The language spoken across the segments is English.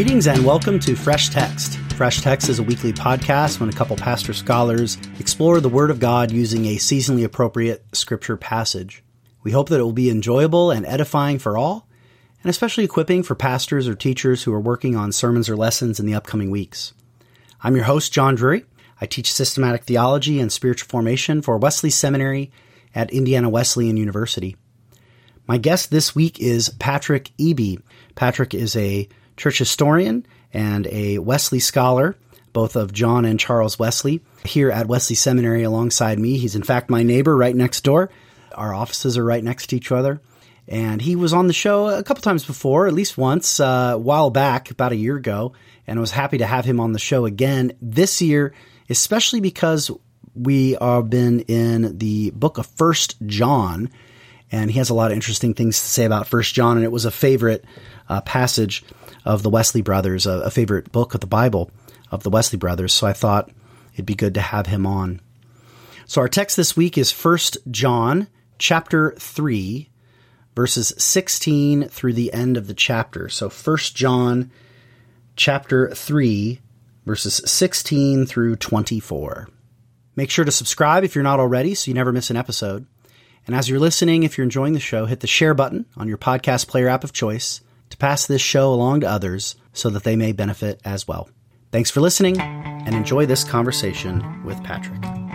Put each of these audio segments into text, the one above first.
Greetings and welcome to Fresh Text. Fresh Text is a weekly podcast when a couple pastor scholars explore the Word of God using a seasonally appropriate scripture passage. We hope that it will be enjoyable and edifying for all, and especially equipping for pastors or teachers who are working on sermons or lessons in the upcoming weeks. I'm your host, John Drury. I teach systematic theology and spiritual formation for Wesley Seminary at Indiana Wesleyan University. My guest this week is Patrick Eby. Patrick is a church historian and a Wesley scholar, both of John and Charles Wesley, here at Wesley Seminary alongside me. He's in fact my neighbor right next door. Our offices are right next to each other. And he was on the show a couple times before, at least once, uh, a while back, about a year ago. And I was happy to have him on the show again this year, especially because we have been in the book of First John, and he has a lot of interesting things to say about First John, and it was a favorite uh, passage of the Wesley brothers, a, a favorite book of the Bible of the Wesley brothers. So I thought it'd be good to have him on. So our text this week is 1 John chapter 3 verses 16 through the end of the chapter. So 1 John chapter 3 verses 16 through 24. Make sure to subscribe if you're not already so you never miss an episode. And as you're listening, if you're enjoying the show, hit the share button on your podcast player app of choice to pass this show along to others so that they may benefit as well. Thanks for listening and enjoy this conversation with Patrick.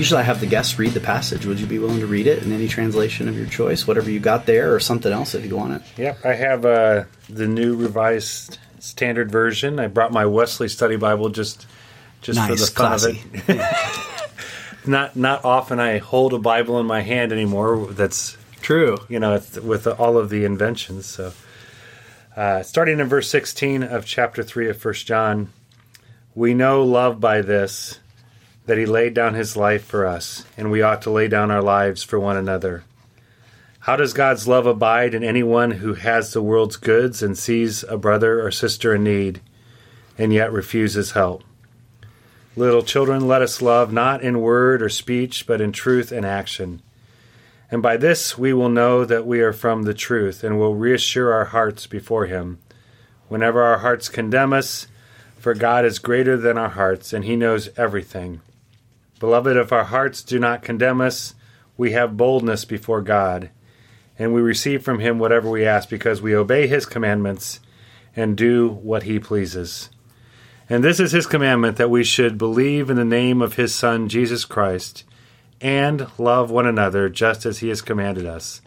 Usually I have the guests read the passage. Would you be willing to read it in any translation of your choice, whatever you got there, or something else if you want it? Yep, I have uh, the new revised standard version. I brought my Wesley Study Bible just just nice, for the fun classy. of it. not not often I hold a Bible in my hand anymore. That's True. you know it's with all of the inventions. So, uh, starting in verse sixteen of chapter three of First John, we know love by this that he laid down his life for us, and we ought to lay down our lives for one another. How does God's love abide in anyone who has the world's goods and sees a brother or sister in need, and yet refuses help? Little children, let us love not in word or speech, but in truth and action. And by this we will know that we are from the truth, and will reassure our hearts before Him. Whenever our hearts condemn us, for God is greater than our hearts, and He knows everything. Beloved, if our hearts do not condemn us, we have boldness before God, and we receive from Him whatever we ask, because we obey His commandments and do what He pleases. And this is His commandment that we should believe in the name of His Son, Jesus Christ, and love one another just as He has commanded us.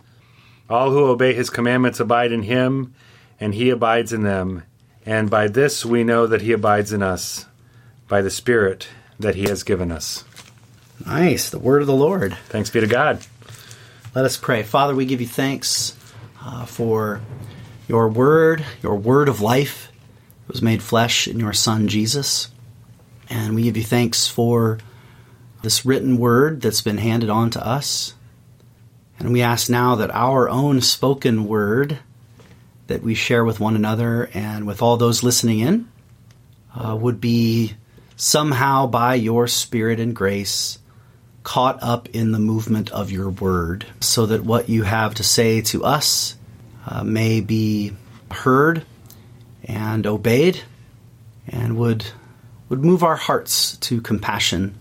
All who obey His commandments abide in Him, and He abides in them. And by this we know that He abides in us, by the Spirit that He has given us. Nice. The word of the Lord. Thanks be to God. Let us pray. Father, we give you thanks uh, for your word, your word of life was made flesh in your Son, Jesus. And we give you thanks for this written word that's been handed on to us. And we ask now that our own spoken word that we share with one another and with all those listening in uh, would be somehow by your Spirit and grace caught up in the movement of your word, so that what you have to say to us uh, may be heard and obeyed, and would would move our hearts to compassion,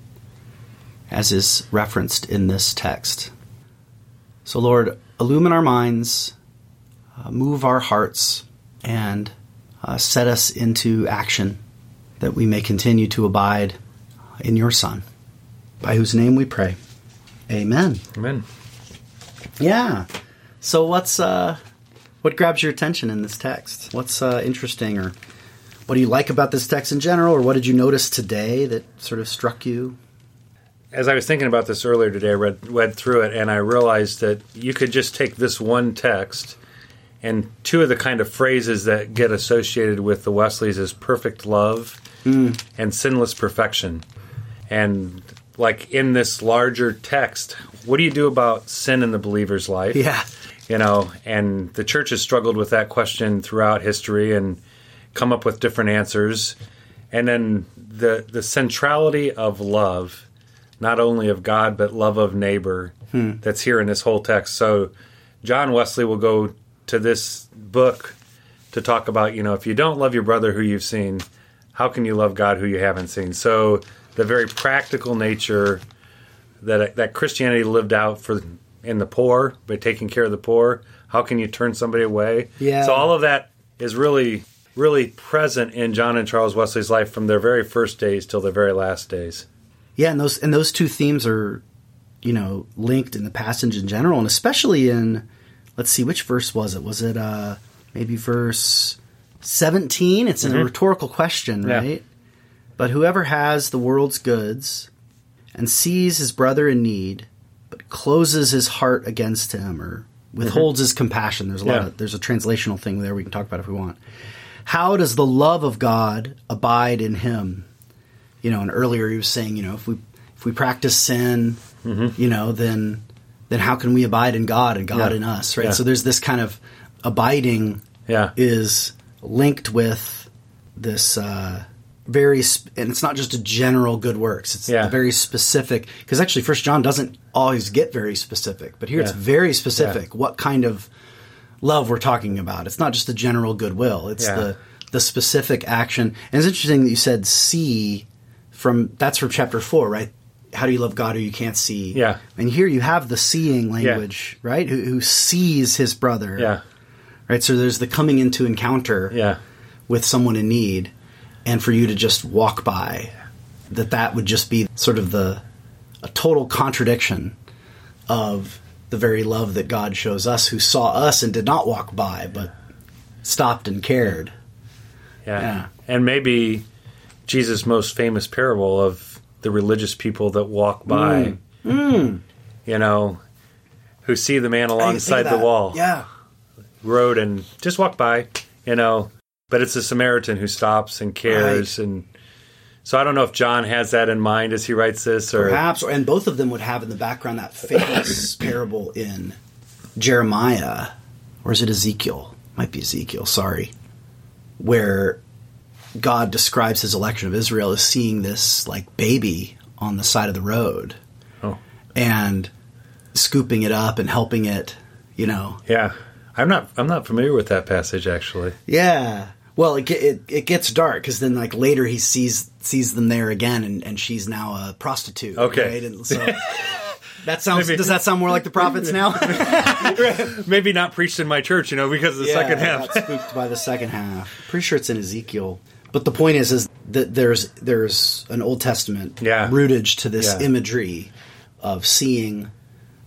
as is referenced in this text. So, Lord, illumine our minds, uh, move our hearts, and uh, set us into action that we may continue to abide in your Son by whose name we pray. Amen. Amen. Yeah. So what's uh what grabs your attention in this text? What's uh, interesting or what do you like about this text in general or what did you notice today that sort of struck you? As I was thinking about this earlier today, I read, read through it and I realized that you could just take this one text and two of the kind of phrases that get associated with the Wesleys is perfect love Mm. and sinless perfection. And like in this larger text, what do you do about sin in the believer's life? Yeah. You know, and the church has struggled with that question throughout history and come up with different answers. And then the the centrality of love, not only of God but love of neighbor, hmm. that's here in this whole text. So John Wesley will go to this book to talk about, you know, if you don't love your brother who you've seen, how can you love God who you haven't seen? So the very practical nature that that Christianity lived out for in the poor by taking care of the poor. How can you turn somebody away? Yeah. So all of that is really really present in John and Charles Wesley's life from their very first days till their very last days. Yeah, and those and those two themes are, you know, linked in the passage in general, and especially in, let's see, which verse was it? Was it uh maybe verse seventeen? It's a rhetorical question, Yeah. But whoever has the world's goods and sees his brother in need, but closes his heart against him or withholds his compassion. There's a lot Yeah. of there's a translational thing there we can talk about if we want. How does the love of God abide in him? You know, and earlier he was saying, you know, if we if we practice sin, you know, then then how can we abide in God and God Mm-hmm. Yeah. in us, right? Yeah. So there's this kind of abiding Yeah. is linked with this uh, very, sp- and it's not just a general good works. It's Yeah. very specific. Because actually, First John doesn't always get very specific, but here it's very specific. What kind of love we're talking about? It's not just the general goodwill. It's Yeah. the the specific action. And it's interesting that you said see from that's from chapter four, right? How do you love God who you can't see? Yeah. And here you have the seeing language, right? Who, who sees his brother Yeah. right? So there's the coming into encounter Yeah. with someone in need, and for you to just walk by, that that would just be sort of the a total contradiction of the very love that God shows us, who saw us and did not walk by, but stopped and cared. Yeah. Yeah. And maybe Jesus' most famous parable of the religious people that walk by, Mm. you know, who see the man I didn't think alongside the wall, yeah, road, and just walk by, you know. But it's a Samaritan who stops and cares. And so I don't know if John has that in mind as he writes this or. perhaps, or, and both of them would have in the background that famous parable in Jeremiah, or is it Ezekiel? Might be Ezekiel. Sorry, where God describes his election of Israel as seeing this like baby on the side of the road Oh. and scooping it up and helping it, you know. Yeah. I'm not. I'm not familiar with that passage actually. Yeah. Well, it it, it gets dark because then like later he sees sees them there again and, and she's now a prostitute. Okay. right? And so that sounds. Maybe- Does that sound more like the prophets now? Maybe not preached in my church, you know, because of the second I half. got spooked by the second half. Pretty sure it's in Ezekiel. But the point is, is that there's there's an Old Testament Yeah. rootage to this Yeah. imagery of seeing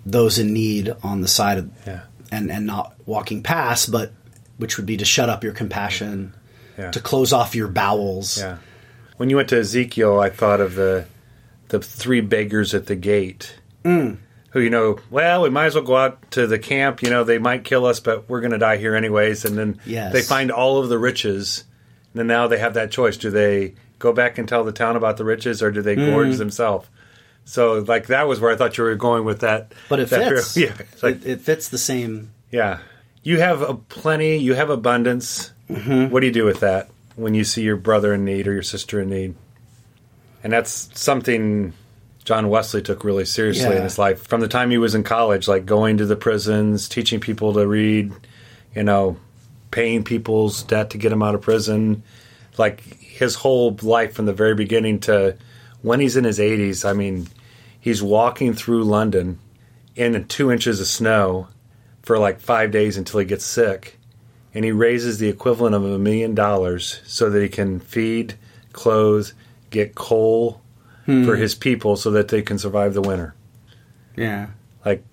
those in need on the side of Yeah. and and not walking past, but which would be to shut up your compassion, Yeah. to close off your bowels. Yeah. When you went to Ezekiel, I thought of the the three beggars at the gate. Mm. Who you know? Well, we might as well go out to the camp. You know, they might kill us, but we're going to die here anyways. And then Yes. they find all of the riches. And then now they have that choice: do they go back and tell the town about the riches, or do they Mm. gorge themselves? So, like that was where I thought you were going with that. But it that fits. Yeah, like it, it fits the same. yeah, you have a plenty. You have abundance. Mm-hmm. What do you do with that when you see your brother in need or your sister in need? And that's something John Wesley took really seriously Yeah. in his life from the time he was in college, like going to the prisons, teaching people to read, you know, paying people's debt to get them out of prison. Like his whole life from the very beginning to when he's in his 80s. I mean, he's walking through London in two inches of snow for like five days until he gets sick. And he raises the equivalent of a million dollars so that he can feed, clothe, get coal for hmm. his people so that they can survive the winter. Yeah. Like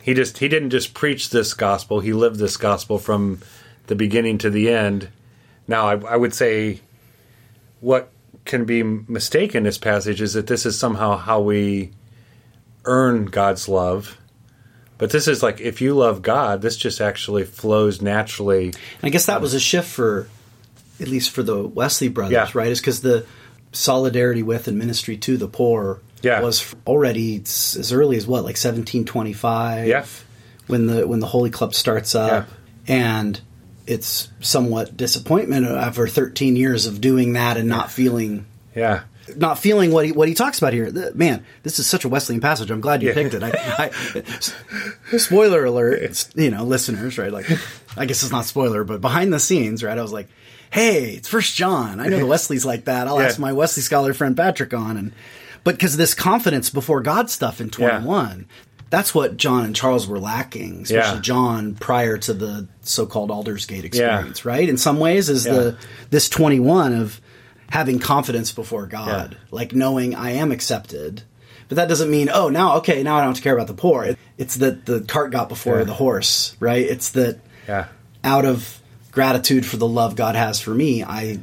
he just he didn't just preach this gospel, he lived this gospel from the beginning to the end. Now I, I would say what can be mistaken in this passage is that this is somehow how we earn God's love. But this is like if you love God, this just actually flows naturally. And I guess that was a shift for, at least for the Wesley brothers, Yeah. right? Is because the solidarity with and ministry to the poor Yeah. was already as early as what, like 1725? Yeah. When the when the Holy Club starts up, and it's somewhat disappointment after 13 years of doing that and not feeling Yeah. Not feeling what he what he talks about here. The- man, this is such a Wesleyan passage. I'm glad you Yeah. picked it. I, I, spoiler alert, you know, listeners, right? Like, I guess it's not spoiler, but behind the scenes, right? I was like, hey, it's First John. I know the Wesley's like that. I'll Yeah. ask my Wesley scholar friend Patrick on, and but because this confidence before God stuff in 21. That's what John and Charles were lacking, especially Yeah. John prior to the so-called Aldersgate experience, right? In some ways, is the this 21 of having confidence before God, Yeah. like knowing I am accepted. But that doesn't mean, oh, now, okay, now I don't have to care about the poor. It's that the cart got before Yeah. the horse, right? It's that Yeah. out of gratitude for the love God has for me, I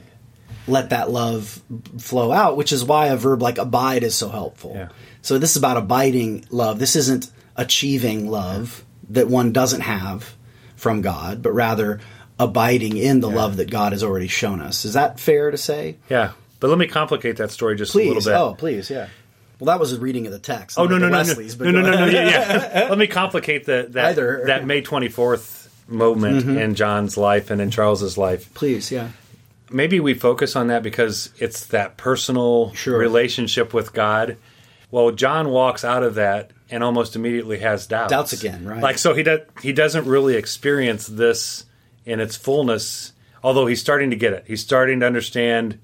let that love flow out, which is why a verb like abide is so helpful. Yeah. So this is about abiding love. This isn't achieving love that one doesn't have from God, but rather abiding in the love that God has already shown us. Is that fair to say? Yeah. But let me complicate that story just a little bit. Oh, please, yeah. Well, that was a reading of the text. Oh not no no no no no no no, no ahead. yeah. Let me complicate the, that Either. that May twenty fourth moment Mm-hmm. in John's life and in Charles's life. Please, yeah. Maybe we focus on that because it's that personal Sure. relationship with God. Well, John walks out of that and almost immediately has doubts. Doubts again, right. Like so he does he doesn't really experience this in its fullness, although he's starting to get it. He's starting to understand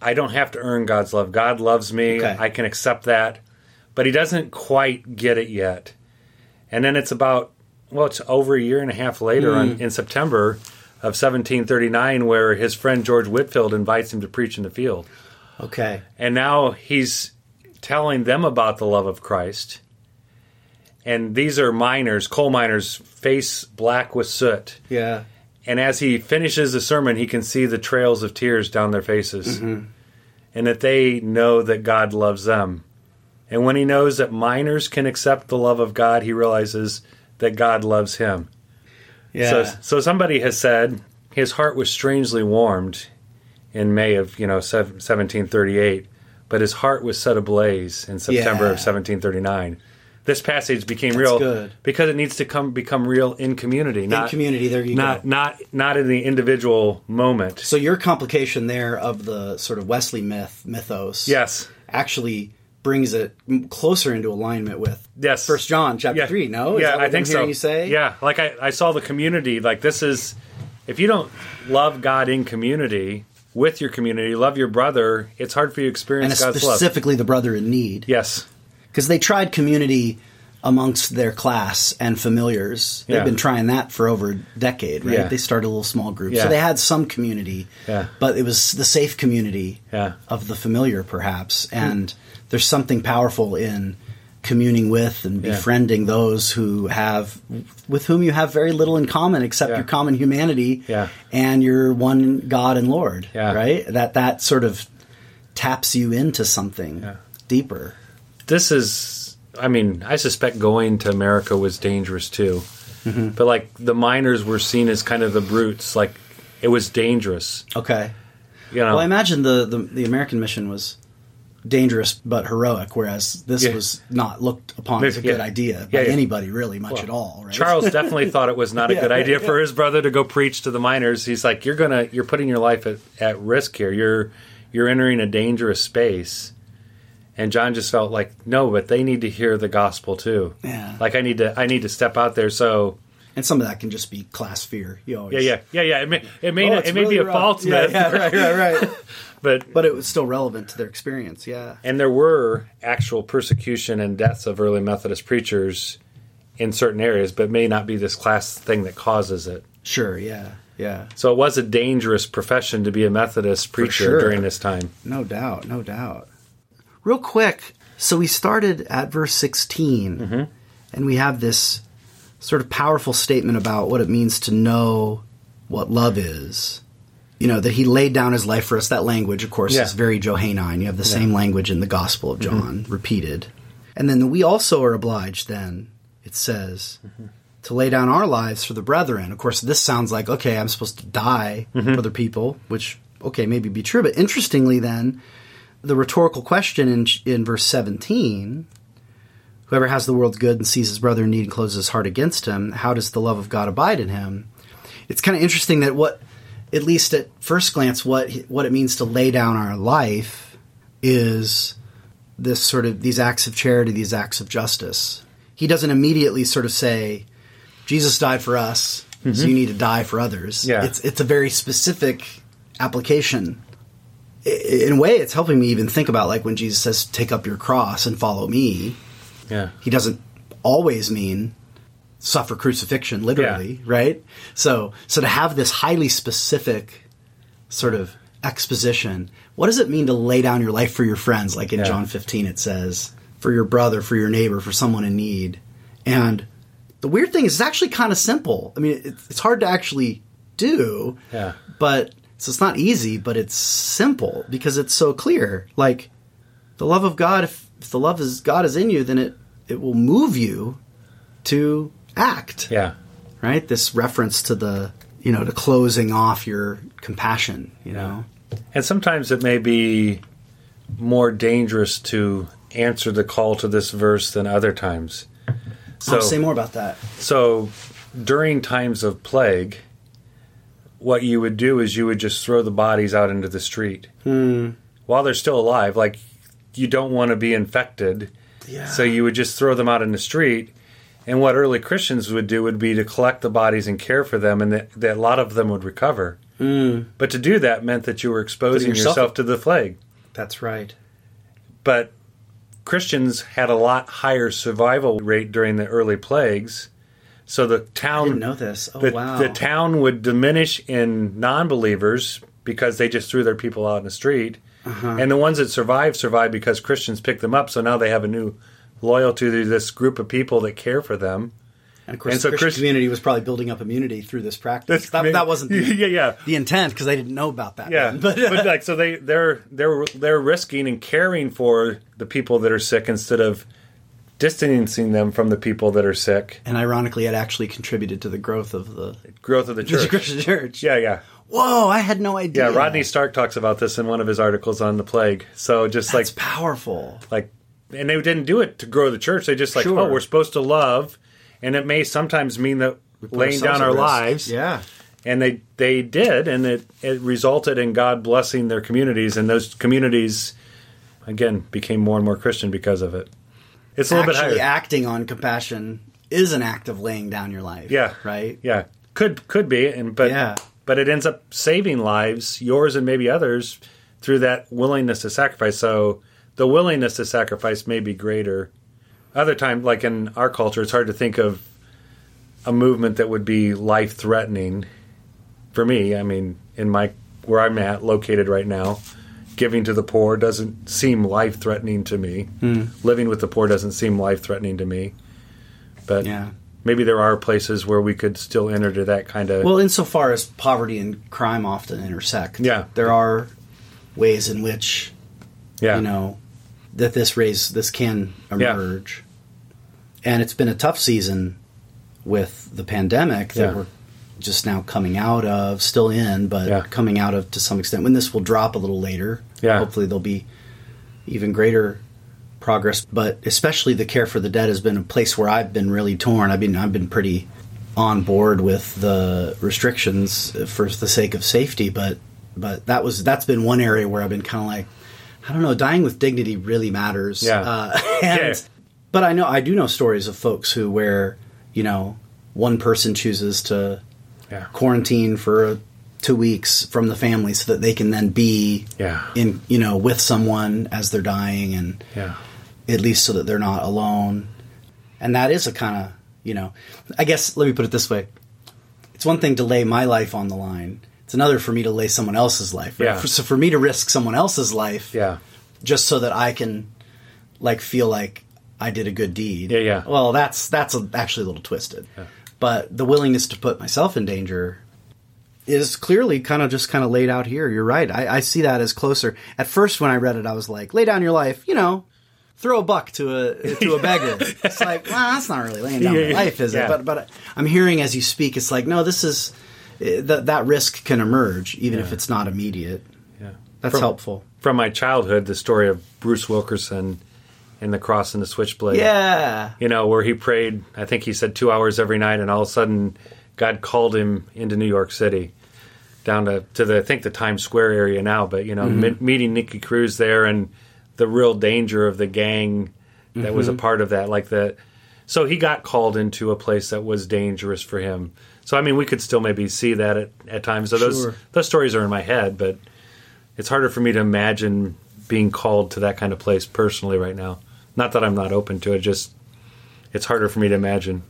I don't have to earn God's love. God loves me. Okay. I can accept that. But he doesn't quite get it yet. And then it's about well, it's over a year and a half later Hmm. on, in September of 1739 where his friend George Whitefield invites him to preach in the field. Okay. And now he's telling them about the love of Christ. And these are miners, coal miners, face black with soot. Yeah. And as he finishes the sermon, he can see the trails of tears down their faces. Mm-hmm. And that they know that God loves them. And when he knows that miners can accept the love of God, he realizes that God loves him. Yeah. So, so somebody has said his heart was strangely warmed in May of you know 1738, but his heart was set ablaze in September Yeah. of 1739. This passage became That's real good. because it needs to come become real in community, not community, there you not go. not not in the individual moment. So your complication there of the sort of Wesley myth mythos, yes, actually brings it closer into alignment with yes. First John chapter yeah, three. No, yeah, I think I'm hearing so. You say, yeah, like I, I saw the community. Like this is, if you don't love God in community with your community, love your brother, it's hard for you to and experience God's love. specifically the brother in need, Yes, because they tried community amongst their class and familiars. They've Yeah. been trying that for over a decade, right? Yeah. They started a little small group, Yeah. so they had some community, Yeah. but it was the safe community of the familiar, perhaps. Hmm. And there's something powerful in communing with and befriending those who have with whom you have very little in common except your common humanity Yeah. and your one God and Lord. Yeah. Right? That that sort of taps you into something deeper. This is. I mean, I suspect going to America was dangerous too, Mm-hmm. but like the miners were seen as kind of the brutes. Like it was dangerous. Okay. You know, Well, I imagine the, the, the American mission was dangerous but heroic, whereas this Yeah. was not looked upon as a Yeah. good idea by Yeah, anybody, really, much at all. Right? Charles definitely thought it was not a good idea for his brother to go preach to the miners. He's like, "You're gonna, you're putting your life at, at risk here. You're, you're entering a dangerous space." And John just felt like, "No, but they need to hear the gospel too. Yeah. Like I need to, I need to step out there." So and some of that can just be class fear. You always, yeah, yeah, yeah, yeah. It may, it may, Oh, not, it may really be a rough. false yeah, myth, Yeah, right, right, right. but but it was still relevant to their experience. Yeah. and there were actual persecution and deaths of early Methodist preachers in certain areas, but may not be this class thing that causes it. Sure. Yeah. Yeah. So it was a dangerous profession to be a Methodist preacher sure. during this time. No doubt. No doubt. Real quick. So we started at verse 16, Mm-hmm. and we have this sort of powerful statement about what it means to know what love is. You know, that he laid down his life for us. That language, of course, Yeah. is very Johannine. You have the same language in the Gospel of mm-hmm. John, repeated. And then we also are obliged, then, it says, mm-hmm. to lay down our lives for the brethren. Of course, this sounds like, okay, I'm supposed to die mm-hmm. for other people, which, okay, maybe be true. But interestingly, then, the rhetorical question in, in verse 17 whoever has the world's good and sees his brother in need and closes his heart against him, how does the love of God abide in him? it's kind of interesting that what, at least at first glance, what what it means to lay down our life is this sort of these acts of charity, these acts of justice. He doesn't immediately sort of say, "Jesus died for us, so mm-hmm. you need to die for others." Yeah. it's it's a very specific application. In a way, it's helping me even think about like when Jesus says, "Take up your cross and follow me." Yeah. he doesn't always mean suffer crucifixion literally right so so to have this highly specific sort of exposition what does it mean to lay down your life for your friends like in Yeah. john 15 it says for your brother for your neighbor for someone in need and the weird thing is it's actually kind of simple i mean it's, it's hard to actually do Yeah. but so it's not easy but it's simple because it's so clear. Like the love of god if, if the love is god is in you then it it will move you to act. Yeah. right? This reference to the you know to closing off your compassion you know? And sometimes it may be more dangerous to answer the call to this verse than other times. So, oh, say more about that. so during times of plague, what you would do is you would just throw the bodies out into the street while they're still alive. Like you don't want to be infected, yeah so you would just throw them out in the street. And what early Christians would do would be to collect the bodies and care for them, and that, that a lot of them would recover. Mm, But to do that meant that you were exposing yourself- yourself to the plague. that's right but Christians had a lot higher survival rate during the early plagues. So the town know this oh the, wow the town would diminish in non-believers because they just threw their people out in the street. Uh-huh. And the ones that survived survived because Christians picked them up. So now they have a new loyalty to this group of people that care for them. and of course and so the christian Christ- community was probably building up immunity through this practice that, that wasn't the, yeah, yeah. the intent because they didn't know about that Yeah, then. but, but, like so they they're they're they're risking and caring for the people that are sick instead of distancing them from the people that are sick. and ironically it actually contributed to the growth of the, Growth of the church. christian church Yeah, yeah, whoa i had no idea yeah. Rodney Stark talks about this in one of his articles on the plague. So just that's like powerful like, and they didn't do it to grow the church. They just like, oh, Sure. oh, we're supposed to love, and it may sometimes mean that laying down our risk. lives. yeah and they they did, and it it resulted in God blessing their communities, and those communities again became more and more Christian because of it. It's a little actually bit higher. acting on compassion is an act of laying down your life. Yeah. Right? Yeah, could could be, and but Yeah. but it ends up saving lives, yours and maybe others, through that willingness to sacrifice. So the willingness to sacrifice may be greater. Other time, like in our culture, it's hard to think of a movement that would be life threatening. For me, I mean, in my where I'm at, located right now, giving to the poor doesn't seem life threatening to me. Hmm. Living with the poor doesn't seem life threatening to me. But Yeah. maybe there are places where we could still enter to that kind of Well, insofar as poverty and crime often intersect, Yeah. there are ways in which yeah you know that this raise this can Yeah. emerge. And it's been a tough season with the pandemic that Yeah. we're just now coming out of, still in, but Yeah. coming out of to some extent. When this will drop a little later, Yeah. hopefully there'll be even greater progress. But especially the care for the dead has been a place where I've been really torn. I've been I've been pretty on board with the restrictions for the sake of safety, but but that was that's been one area where I've been kind of like, I don't know, dying with dignity really matters. Yeah. Uh, and, Yeah. But I know I do know stories of folks who where you know one person chooses to yeah. quarantine for two weeks from the family so that they can then be yeah. in you know with someone as they're dying and yeah. at least so that they're not alone. And that is a kind of you know i guess let me put it this way. It's one thing to lay my life on the line. It's another for me to lay someone else's life right? Yeah. so for me to risk someone else's life yeah. just so that i can like feel like i did a good deed. Yeah, yeah. well that's that's a, actually a little twisted but the willingness to put myself in danger is clearly kind of just kind of laid out here. You're right. I, I see that as closer. At first, when I read it, I was like, "Lay down your life," you know, throw a buck to a to a beggar. it's like, well, that's not really laying down Yeah, your life, is yeah. it? But but I'm hearing as you speak, it's like, no, this is eh, that that risk can emerge even if it's not immediate. yeah That's From- helpful. from my childhood the story of bruce wilkerson and the cross and the switchblade Yeah. you know where he prayed i think he said two hours every night and all of a sudden God called him into New York City, down to, to the I think the Times Square area now. But you know, mm-hmm. me- meeting Nicky Cruz there and the real danger of the gang that was a mm-hmm. part of that, like that. So he got called into a place that was dangerous for him. So I mean, we could still maybe see that at, at times. So those Sure. those stories are in my head, but it's harder for me to imagine being called to that kind of place personally right now. Not that I'm not open to it, just it's harder for me to imagine.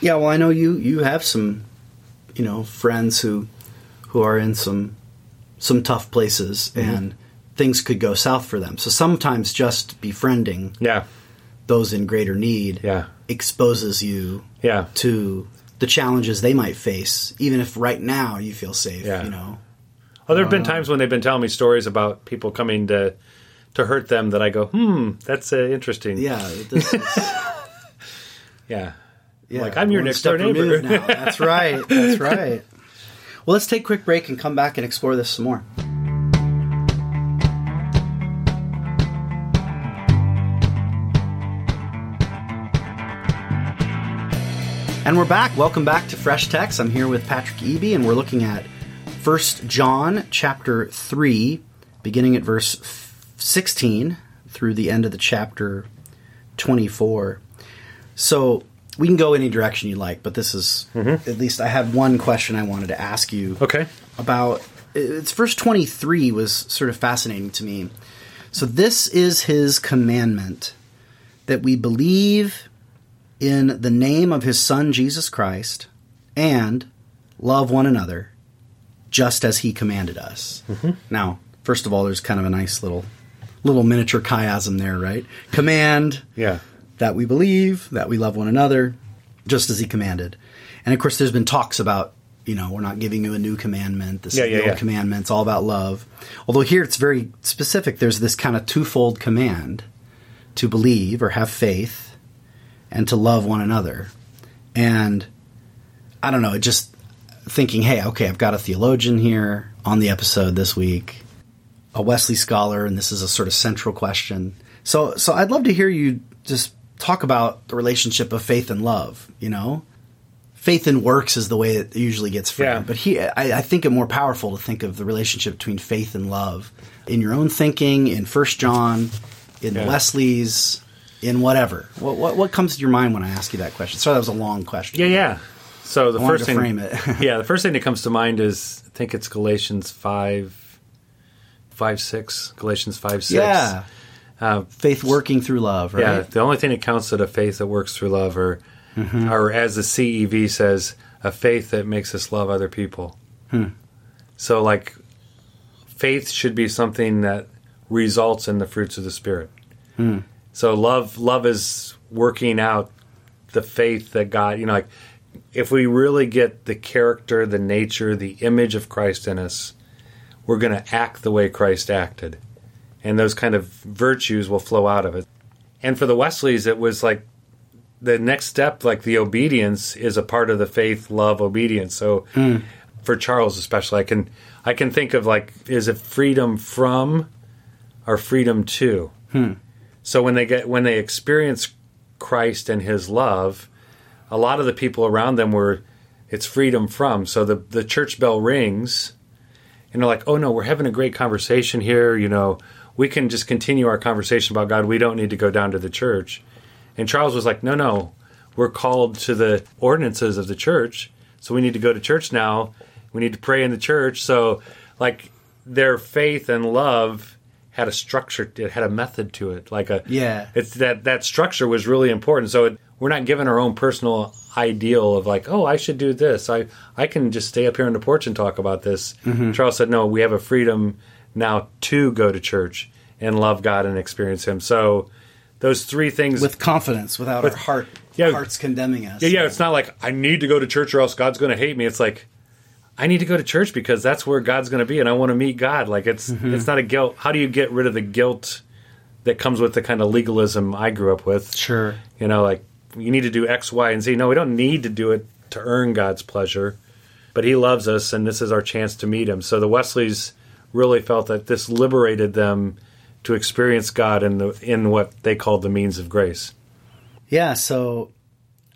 Yeah, well, I know you you have some, you know, friends who who are in some some tough places mm-hmm. and things could go south for them. So sometimes just befriending Yeah, those in greater need yeah, exposes you yeah, to the challenges they might face even if right now you feel safe, Yeah. you know. Oh, there have been uh, times when they've been telling me stories about people coming to to hurt them that I go, hmm, that's uh, interesting. Yeah, this is yeah. yeah, Like, I'm your next door neighbor. now. That's right. That's right. Well, let's take a quick break and come back and explore this some more. And we're back. Welcome back to Fresh Text. I'm here with Patrick Eby, and we're looking at 1 John chapter 3, beginning at verse 16 through the end of the chapter 24. So we can go any direction you like, but this is mm-hmm. at least I had one question I wanted to ask you Okay. about it's verse 23 was sort of fascinating to me. So this is his commandment that we believe in the name of his son Jesus Christ and love one another just as he commanded us. Mm-hmm. Now, first of all there's kind of a nice little little miniature chiasm there, right? Command Yeah. that we believe, that we love one another, just as he commanded. And of course, there's been talks about, you know, we're not giving you a new commandment. This Yeah, is yeah, the old yeah. commandment. It's all about love. Although here it's very specific. There's this kind of twofold command to believe or have faith and to love one another. And I don't know, just thinking, hey, okay, I've got a theologian here on the episode this week, a Wesley scholar, and this is a sort of central question. So, so I'd love to hear you just talk about the relationship of faith and love. You know, faith and works is the way it usually gets framed, Yeah. but he, I, I think it more powerful to think of the relationship between faith and love in your own thinking, in First John, in Yeah. Wesley's, in whatever. What, what what comes to your mind when I ask you that question? Sorry, that was a long question. Yeah, yeah. So the I first thing, frame it. yeah, the first thing that comes to mind is I think it's Galatians five, five six, Galatians five six. Yeah. Uh, Faith working through love, right? Yeah, the only thing that counts is a faith that works through love, or, Mm-hmm. or as the CEV says, a faith that makes us love other people. Hmm. So, like, faith should be something that results in the fruits of the spirit. Hmm. So, love, love is working out the faith that God, you know, like, if we really get the character, the nature, the image of Christ in us, we're going to act the way Christ acted. And those kind of virtues will flow out of it. And for the Wesleys, it was like the next step, like the obedience, is a part of the faith, love, obedience. So hmm. for Charles, especially, I can I can think of like, is it freedom from or freedom to? Hmm. So when they get when they experience Christ and His love, a lot of the people around them were, it's freedom from. So the the church bell rings, and they're like, oh no, we're having a great conversation here. You know, we can just continue our conversation about God. We don't need to go down to the church. And Charles was like, no, no, we're called to the ordinances of the church. So we need to go to church now. We need to pray in the church. So, like, their faith and love had a structure, it had a method to it. Like a, Yeah. it's that, that structure was really important. So it, we're not given our own personal ideal of like, oh, I should do this. I, I can just stay up here on the porch and talk about this. Mm-hmm. Charles said, no, we have a freedom now to go to church and love God and experience Him. So those three things With confidence, without With- our heart yeah. hearts condemning us. yeah, yeah. It's not like I need to go to church or else God's going to hate me. It's like I need to go to church because that's where God's going to be, and I want to meet God. Like it's mm-hmm. it's not a guilt. How do you get rid of the guilt that comes with the kind of legalism I grew up with? Sure. You know, like you need to do X, Y, and Z. No, we don't need to do it to earn God's pleasure, but He loves us, and this is our chance to meet Him. So the Wesleys really felt that this liberated them to experience God in the in what they called the means of grace. Yeah, so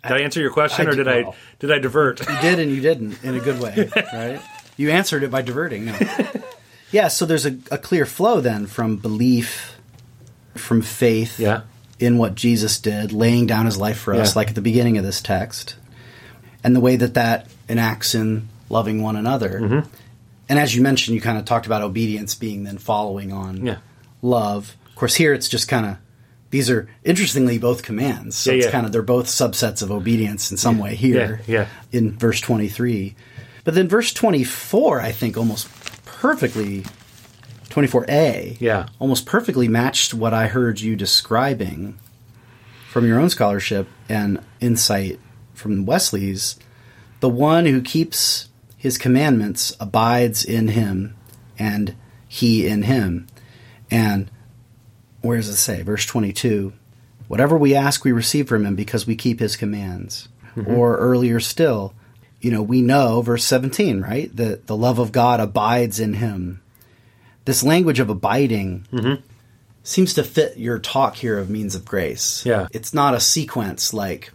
Did I answer your question, I or did did well. I did I divert? You did and you didn't in a good way, right? You answered it by diverting. No. Yeah, so there's a, a clear flow then from belief, from faith Yeah, in what Jesus did, laying down his life for us, Yeah. like at the beginning of this text, and the way that that enacts in loving one another. Mm-hmm. And as you mentioned, you kind of talked about obedience being then following on Yeah. love. Of course, here it's just kind of these are interestingly both commands. So Yeah, it's kind of they're both subsets of obedience in some way here. Yeah. In verse twenty three, but then verse twenty four, I think almost perfectly. 24a Yeah. almost perfectly matched what I heard you describing from your own scholarship and insight from Wesley's. The one who keeps his commandments abides in him, and he in him. And where does it say? Verse 22 Whatever we ask, we receive from him because we keep his commands. Mm-hmm. Or earlier still, you know, we know, verse 17, right? That the love of God abides in him. This language of abiding mm-hmm. seems to fit your talk here of means of grace. Yeah. It's not a sequence like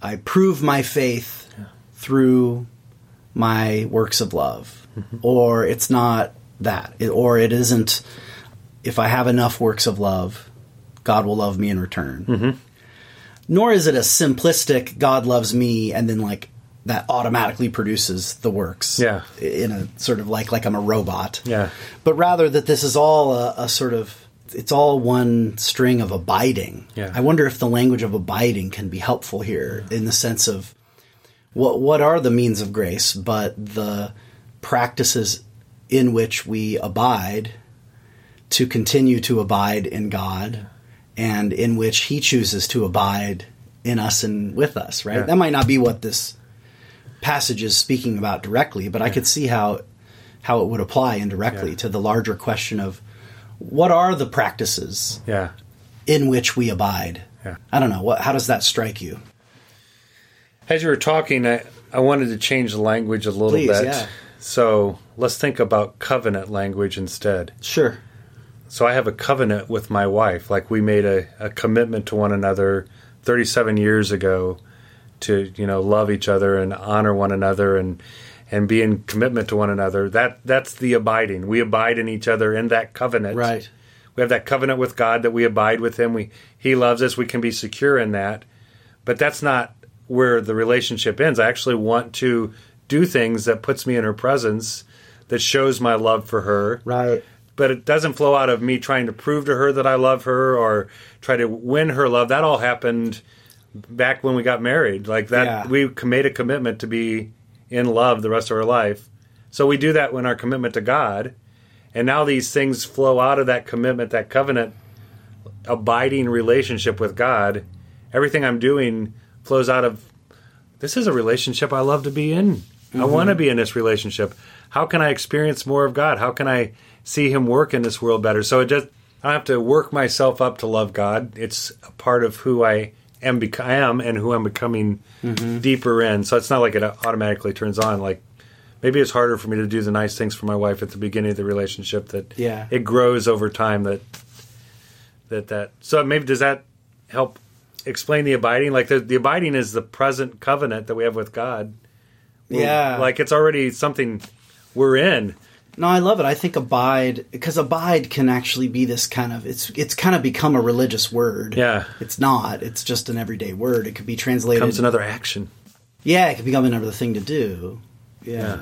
I prove my faith through my works of love, mm-hmm. or it's not that, It- or it isn't if I have enough works of love, God will love me in return. Mm-hmm. Nor is it a simplistic God loves me and then like that automatically produces the works. Yeah. In a sort of like like I'm a robot yeah, but rather that this is all a, a sort of it's all one string of abiding. Yeah. I wonder if the language of abiding can be helpful here in the sense of what what are the means of grace, but the practices in which we abide to continue to abide in God and in which he chooses to abide in us and with us, right? Yeah. That might not be what this passage is speaking about directly, but I could see how how it would apply indirectly Yeah. to the larger question of what are the practices yeah. in which we abide. Yeah. I don't know. What how does that strike you? As you were talking, I, I wanted to change the language a little Please, bit. yeah. So let's think about covenant language instead. Sure. So I have a covenant with my wife. Like we made a, a commitment to one another 37 years ago to, you know, love each other and honor one another and and be in commitment to one another. That that's the abiding. We abide in each other in that covenant. Right. We have that covenant with God that we abide with him. We he loves us. We can be secure in that. But that's not where the relationship ends. I actually want to do things that puts me in her presence that shows my love for her Right. but it doesn't flow out of me trying to prove to her that I love her or try to win her love. That all happened back when we got married. Like that, Yeah. we made a commitment to be in love the rest of our life. So we do that when our commitment to God, and now these things flow out of that commitment, that covenant, abiding relationship with God. Everything I'm doing flows out of this is a relationship I love to be in. I mm-hmm. want to be in this relationship. How can I experience more of God? How can I see Him work in this world better? So it just I don't have to work myself up to love God. It's a part of who I am, bec- I am, and who I'm becoming mm-hmm. deeper in. So it's not like it automatically turns on. Like maybe it's harder for me to do the nice things for my wife at the beginning of the relationship. That Yeah. it grows over time. That that that. So maybe does that help explain the abiding? Like the the abiding is the present covenant that we have with God. We're- Yeah. like it's already something we're in. No, I love it. I think abide because abide can actually be this kind of it's it's kind of become a religious word. Yeah. It's not. It's just an everyday word. It could be translated Comes another action. Yeah, it can become another thing to do. Yeah. Yeah.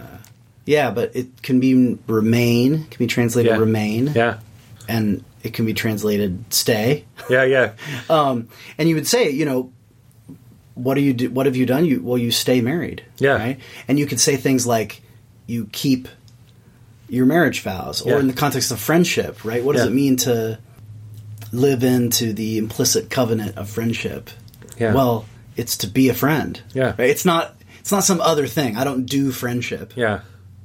Yeah, but it can be remain, can be translated Yeah. remain, Yeah, and it can be translated stay. yeah, yeah, Um, and you would say, you know, what do you do? What have you done? You well, you stay married. Yeah. Right. And you could say things like, you keep your marriage vows, or Yeah. in the context of friendship, right? What does Yeah. it mean to live into the implicit covenant of friendship? Yeah. Well, it's to be a friend. Yeah. Right? It's not. It's not some other thing. I don't do friendship. yeah,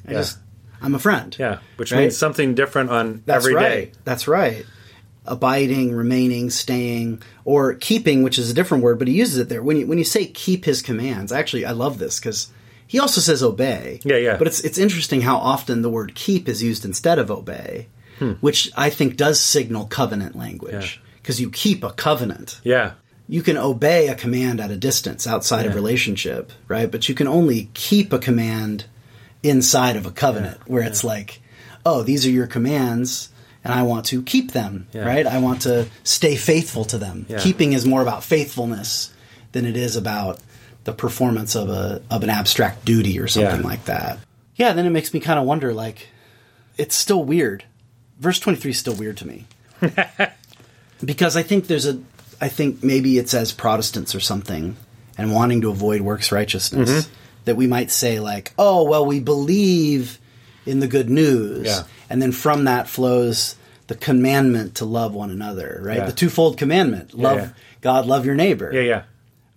I yeah. just. I'm a friend. yeah. Which Right? means something different on That's every day. right. That's right. Abiding, remaining, staying, or keeping, which is a different word, but he uses it there. When you when you say keep his commands, actually, I love this because he also says obey. Yeah, yeah. But it's it's interesting how often the word keep is used instead of obey, which I think does signal covenant language Hmm. Yeah. because you keep a covenant. Yeah, you can obey a command at a distance outside of relationship, right? But you can only keep a command inside of a covenant where it's like, oh, these are your commands and I want to keep them, Yeah. right? I want to stay faithful to them. Yeah. Keeping is more about faithfulness than it is about the performance of a of an abstract duty or something Yeah. like that. Yeah, then it makes me kind of wonder like it's still weird. Verse 23 is still weird to me. because I think there's a I think maybe it's as Protestants or something and wanting to avoid works righteousness Mm-hmm. that we might say like, "Oh, well we believe in the good news." Yeah. And then from that flows the commandment to love one another, right? Yeah. The twofold commandment. Love yeah. God, love your neighbor. Yeah, yeah.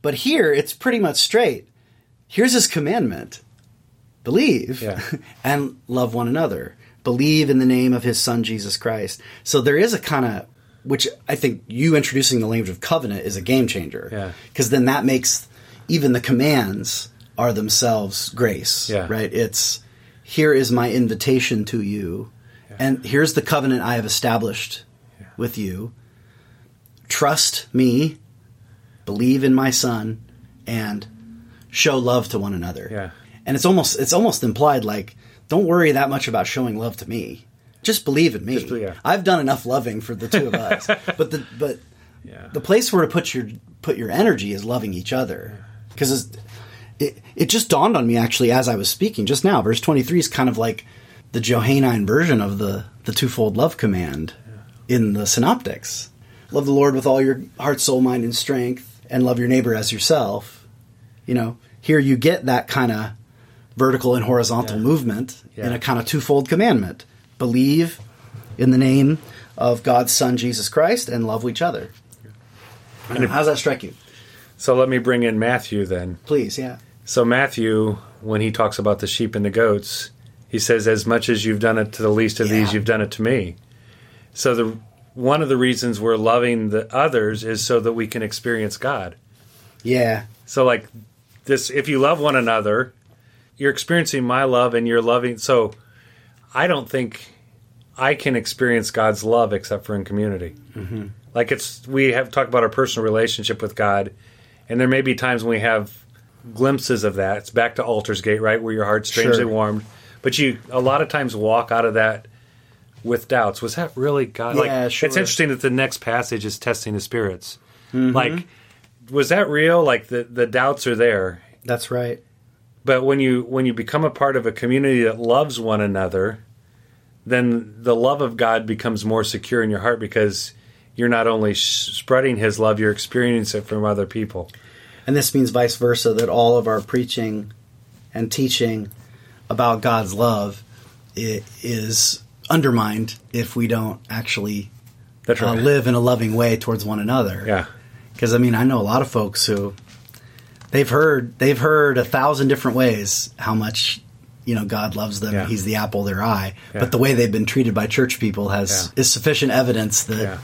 But here it's pretty much straight. Here's his commandment. Believe Yeah. and love one another. Believe in the name of his son Jesus Christ. So there is a kind of which I think you introducing the language of covenant is a game changer. Yeah. Cuz then that makes even the commands are themselves grace, Yeah. right? It's here is my invitation to you and here's the covenant I have established with you. Trust me, believe in my son and show love to one another. Yeah. And it's almost it's almost implied like don't worry that much about showing love to me. Just believe in me. Just yeah. I've done enough loving for the two of us. but the but Yeah. the place where to put your put your energy is loving each other. Because it it just dawned on me actually as I was speaking just now. Verse 23 is kind of like the Johannine version of the the twofold love command in the synoptics. Love the Lord with all your heart, soul, mind, and strength, and love your neighbor as yourself. You know, here you get that kind of vertical and horizontal Yeah. movement in a kind of twofold commandment. Believe in the name of God's Son, Jesus Christ, and love each other. Know, How does that strike you? So let me bring in Matthew then. Please, yeah. So Matthew, when he talks about the sheep and the goats, he says, "As much as you've done it to the least of Yeah. these, you've done it to me." So the one of the reasons we're loving the others is so that we can experience God. Yeah. So like this, if you love one another, you're experiencing my love, and you're loving. So I don't think I can experience God's love except for in community. Mm-hmm. Like it's we have talked about our personal relationship with God, and there may be times when we have glimpses of that. It's back to Aldersgate, right, where your heart's strangely Sure. warmed. But you a lot of times walk out of that with doubts. Was that really God? Yeah, like sure. it's interesting that the next passage is testing the spirits. Mm-hmm. Like, was that real? Like the the doubts are there, That's right. but when you when you become a part of a community that loves one another, then the love of God becomes more secure in your heart because you're not only sh- spreading His love, you're experiencing it from other people. And this means vice versa that all of our preaching and teaching about God's love is undermined if we don't actually That's uh, live in a loving way towards one another. Yeah, Because I mean, I know a lot of folks who they've heard they've heard a thousand different ways how much you know God loves them. Yeah. He's the apple of their eye. Yeah. But the way they've been treated by church people has Yeah. is sufficient evidence that yeah,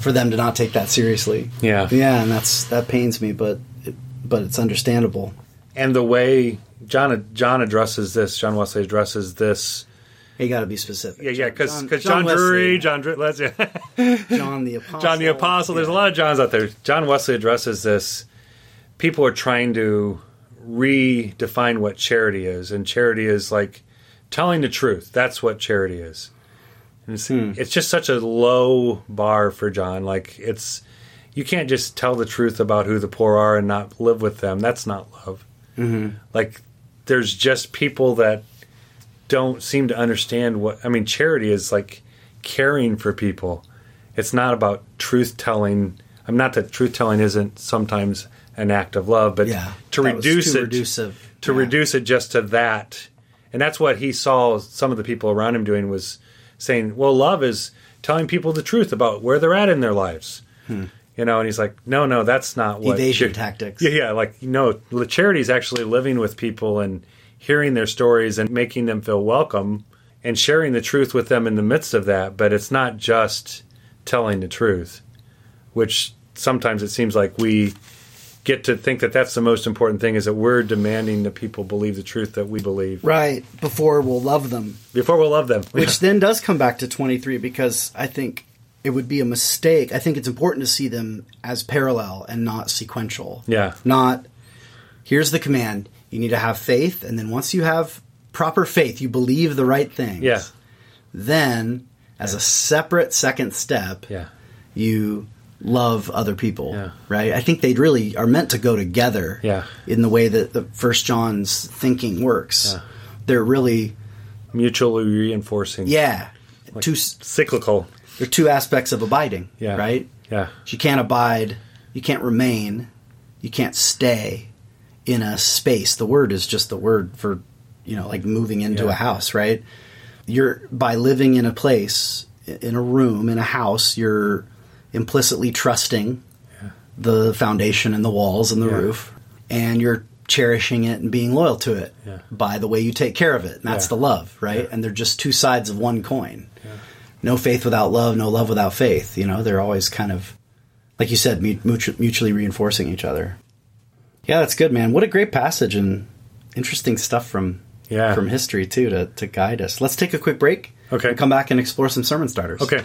for them to not take that seriously. yeah. Yeah, and that's that pains me, but it, but it's understandable. And the way John John addresses this, John Wesley addresses this. You got to be specific. Yeah, yeah, because John- John, John Drury, Wesley. John Dr- let's yeah. John the apostle. John the Apostle. There's a lot of Johns out there. John Wesley addresses this. People are trying to redefine what charity is, and charity is like telling the truth. That's what charity is. And it's, it's just such a low bar for John. Like it's you can't just tell the truth about who the poor are and not live with them. That's not love. Mm-hmm. Like there's just people that don't seem to understand what I mean. Charity is like caring for people. It's not about truth telling. I'm not that truth telling isn't sometimes an act of love, but Yeah, to reduce it reducive. to Yeah. reduce it just to that, and that's what he saw some of the people around him doing was saying, "Well, love is telling people the truth about where they're at in their lives." You know, and he's like, "No, no, that's not what Hmm. evasion char- tactics. Yeah, yeah, like no, the charity is actually living with people and hearing their stories and making them feel welcome and sharing the truth with them in the midst of that. But it's not just telling the truth, which sometimes it seems like we get to think that that's the most important thing is that we're demanding that people believe the truth that we believe Right before we'll love them, before we'll love them. which then does come back to 23 because I think it would be a mistake. I think it's important to see them as parallel and not sequential. Yeah. Not here's the command. You need to have faith, and then once you have proper faith, you believe the right things. Yeah. Then, as a separate second step, Yeah. you love other people. Yeah. Right. I think they really are meant to go together. Yeah. In the way that the First John's thinking works, Yeah. they're really Mutually reinforcing. yeah. two Cyclical. they're two aspects of abiding. Yeah. Right. Yeah. You can't abide, you can't remain, you can't stay in a space. The word is just the word for, you know, like moving into Yeah. a house, right? You're by living in a place, in a room, in a house, you're implicitly trusting the foundation and the walls and the Yeah. roof, and you're cherishing it and being loyal to it Yeah. by the way you take care of it. And that's Yeah. the love, right? And they're just two sides of one coin no faith without love, no love without faith. You know, they're always kind of, like you said, mutu- mutually reinforcing each other. Yeah, that's good, man. What a great passage and interesting stuff from Yeah. from history too to, to guide us. Let's take a quick break. Okay. and come back and explore some sermon starters. Okay.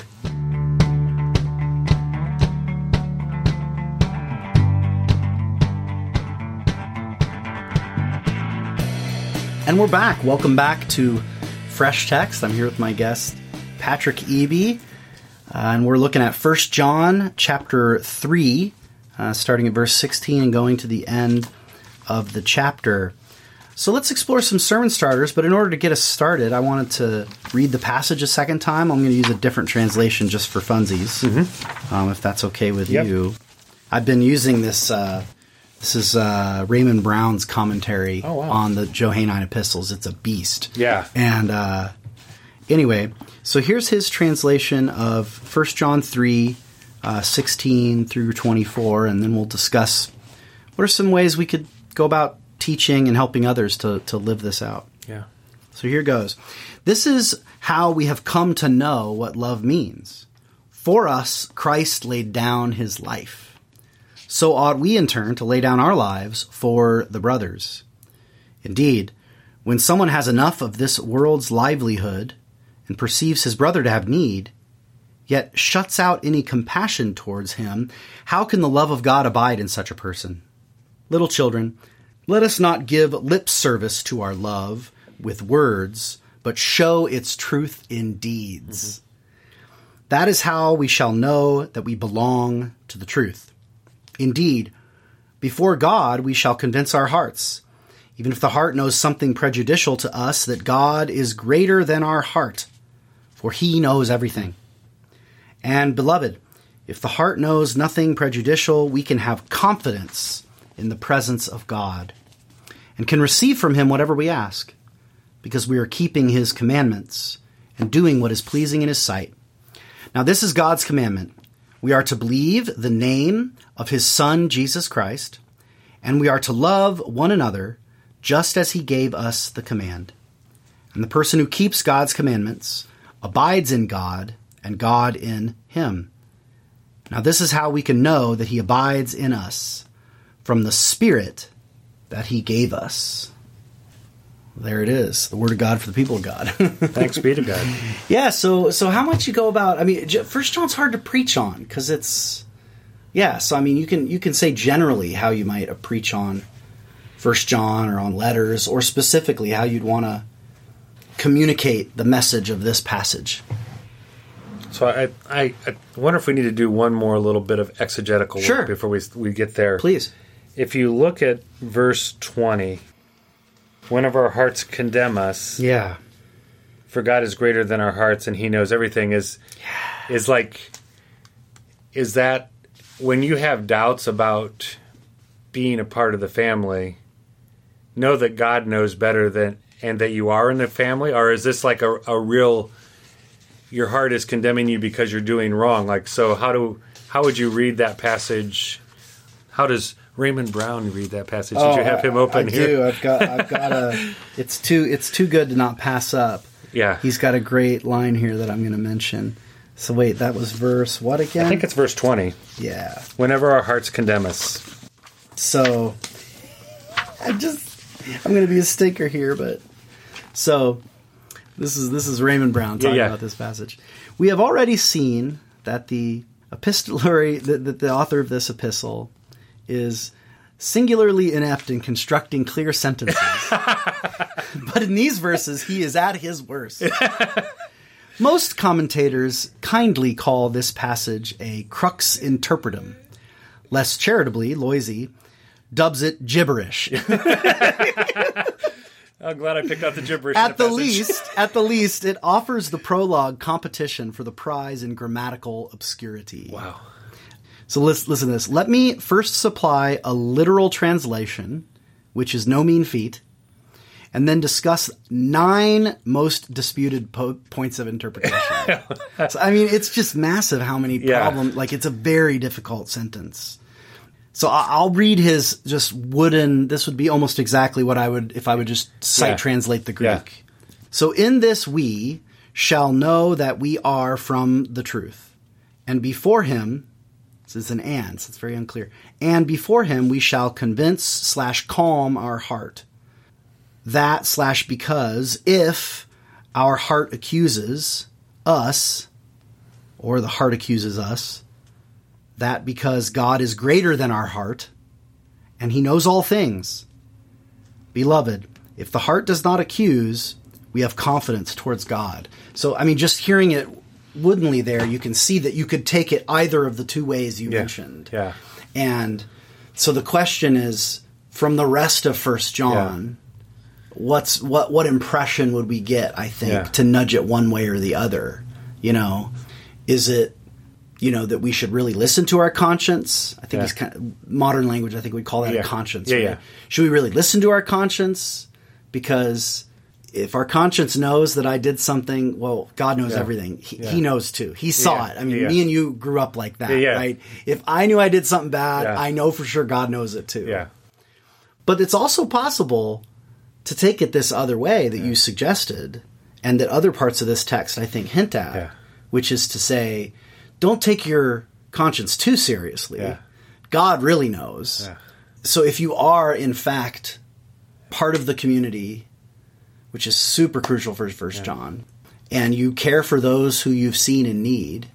And we're back. Welcome back to Fresh Text. I'm here with my guest, Patrick Eby. Uh, and we're looking at 1 John chapter 3, uh, starting at verse 16 and going to the end of the chapter. So let's explore some sermon starters, but in order to get us started, I wanted to read the passage a second time. I'm going to use a different translation just for funsies, um, if that's okay with Yep. you. I've been using this. Uh, this is uh, Raymond Brown's commentary Oh, wow. on the Johannine epistles. It's a beast. Yeah. And uh, anyway, so here's his translation of 1 John 3, uh, 16 through 24, and then we'll discuss what are some ways we could go about teaching and helping others to, to live this out. Yeah. So here goes. This is how we have come to know what love means. For us, Christ laid down his life. So ought we in turn to lay down our lives for the brothers. Indeed, when someone has enough of this world's livelihood and perceives his brother to have need, yet shuts out any compassion towards him, how can the love of God abide in such a person? Little children, let us not give lip service to our love with words, but show its truth in deeds. Mm-hmm. That is how we shall know that we belong to the truth. Indeed, before God we shall convince our hearts, even if the heart knows something prejudicial to us, that God is greater than our heart, for he knows everything. And, beloved, if the heart knows nothing prejudicial, we can have confidence in the presence of God and can receive from him whatever we ask, because we are keeping his commandments and doing what is pleasing in his sight. Now, this is God's commandment. We are to believe the name of his Son, Jesus Christ, and we are to love one another just as he gave us the command. And the person who keeps God's commandments abides in God, and God in him. Now, this is how we can know that he abides in us from the Spirit that he gave us. There it is, the word of God for the people of God. Thanks be to God. yeah. So, so how much you go about? I mean, First John's hard to preach on because it's, yeah. So I mean, you can you can say generally how you might preach on First John or on letters, or specifically how you'd want to communicate the message of this passage. So I, I, I wonder if we need to do one more little bit of exegetical Sure. work before we we get there. Please. If you look at verse twenty, one of our hearts condemn us, Yeah. for God is greater than our hearts, and He knows everything. Is is like, is that when you have doubts about being a part of the family? Know that God knows better than and that you are in the family, or is this like a, a real? Your heart is condemning you because you're doing wrong. Like so, how do how would you read that passage? How does Raymond Brown read that passage? Did you oh, have him open Oh, I here? do. I've got. I've got a. It's too. It's too good to not pass up. Yeah, He's got a great line here that I'm going to mention. So wait, that was verse what again? I think it's verse twenty. yeah. Whenever our hearts condemn us, So I just I'm going to be a stinker here, but so this is this is Raymond Brown talking yeah. about this passage. We have already seen that the epistolary, that the, the author of this epistle is singularly inept in constructing clear sentences. but in these verses, he is at his worst. Most commentators kindly call this passage a crux interpretum. Less charitably, Loisy dubs it gibberish. I'm glad I picked out the gibberish. at the passage. least, at the least, it offers the prologue competition for the prize in grammatical obscurity. Wow. So listen, listen to this. Let me first supply a literal translation, which is no mean feat, and then discuss nine most disputed po- points of interpretation. so, I mean, it's just massive how many Yeah. problems. Like, it's a very difficult sentence. So I'll read his just wooden. This would be almost exactly what I would if I would just cite Yeah. translate the Greek. Yeah. So in this we shall know that we are from the truth, and before him, this is an and, so it's very unclear. And before him we shall convince slash calm our heart. That slash because if our heart accuses us, or the heart accuses us, that because God is greater than our heart, and he knows all things. Beloved, if the heart does not accuse, we have confidence towards God. So, I mean, just hearing it woodenly there, you can see that you could take it either of the two ways you Yeah. mentioned. Yeah. And so the question is from the rest of First John, what's what what impression would we get, I think, Yeah. to nudge it one way or the other? You know, is it you know that we should really listen to our conscience? I think Yeah. he's kind of modern language, I think we'd call that Yeah. a conscience. Yeah, right? yeah. Should we really listen to our conscience? Because if our conscience knows that I did something, well, God knows Yeah. everything. He, Yeah. he knows too. He saw Yeah. it. I mean, me and you grew up like that, Yeah. right? If I knew I did something bad. I know for sure God knows it too. Yeah. But it's also possible to take it this other way that you suggested, and that other parts of this text I think hint at, which is to say, don't take your conscience too seriously. Yeah. God really knows. Yeah. So if you are, in fact, part of the community, which is super crucial for First John, and you care for those who you've seen in need,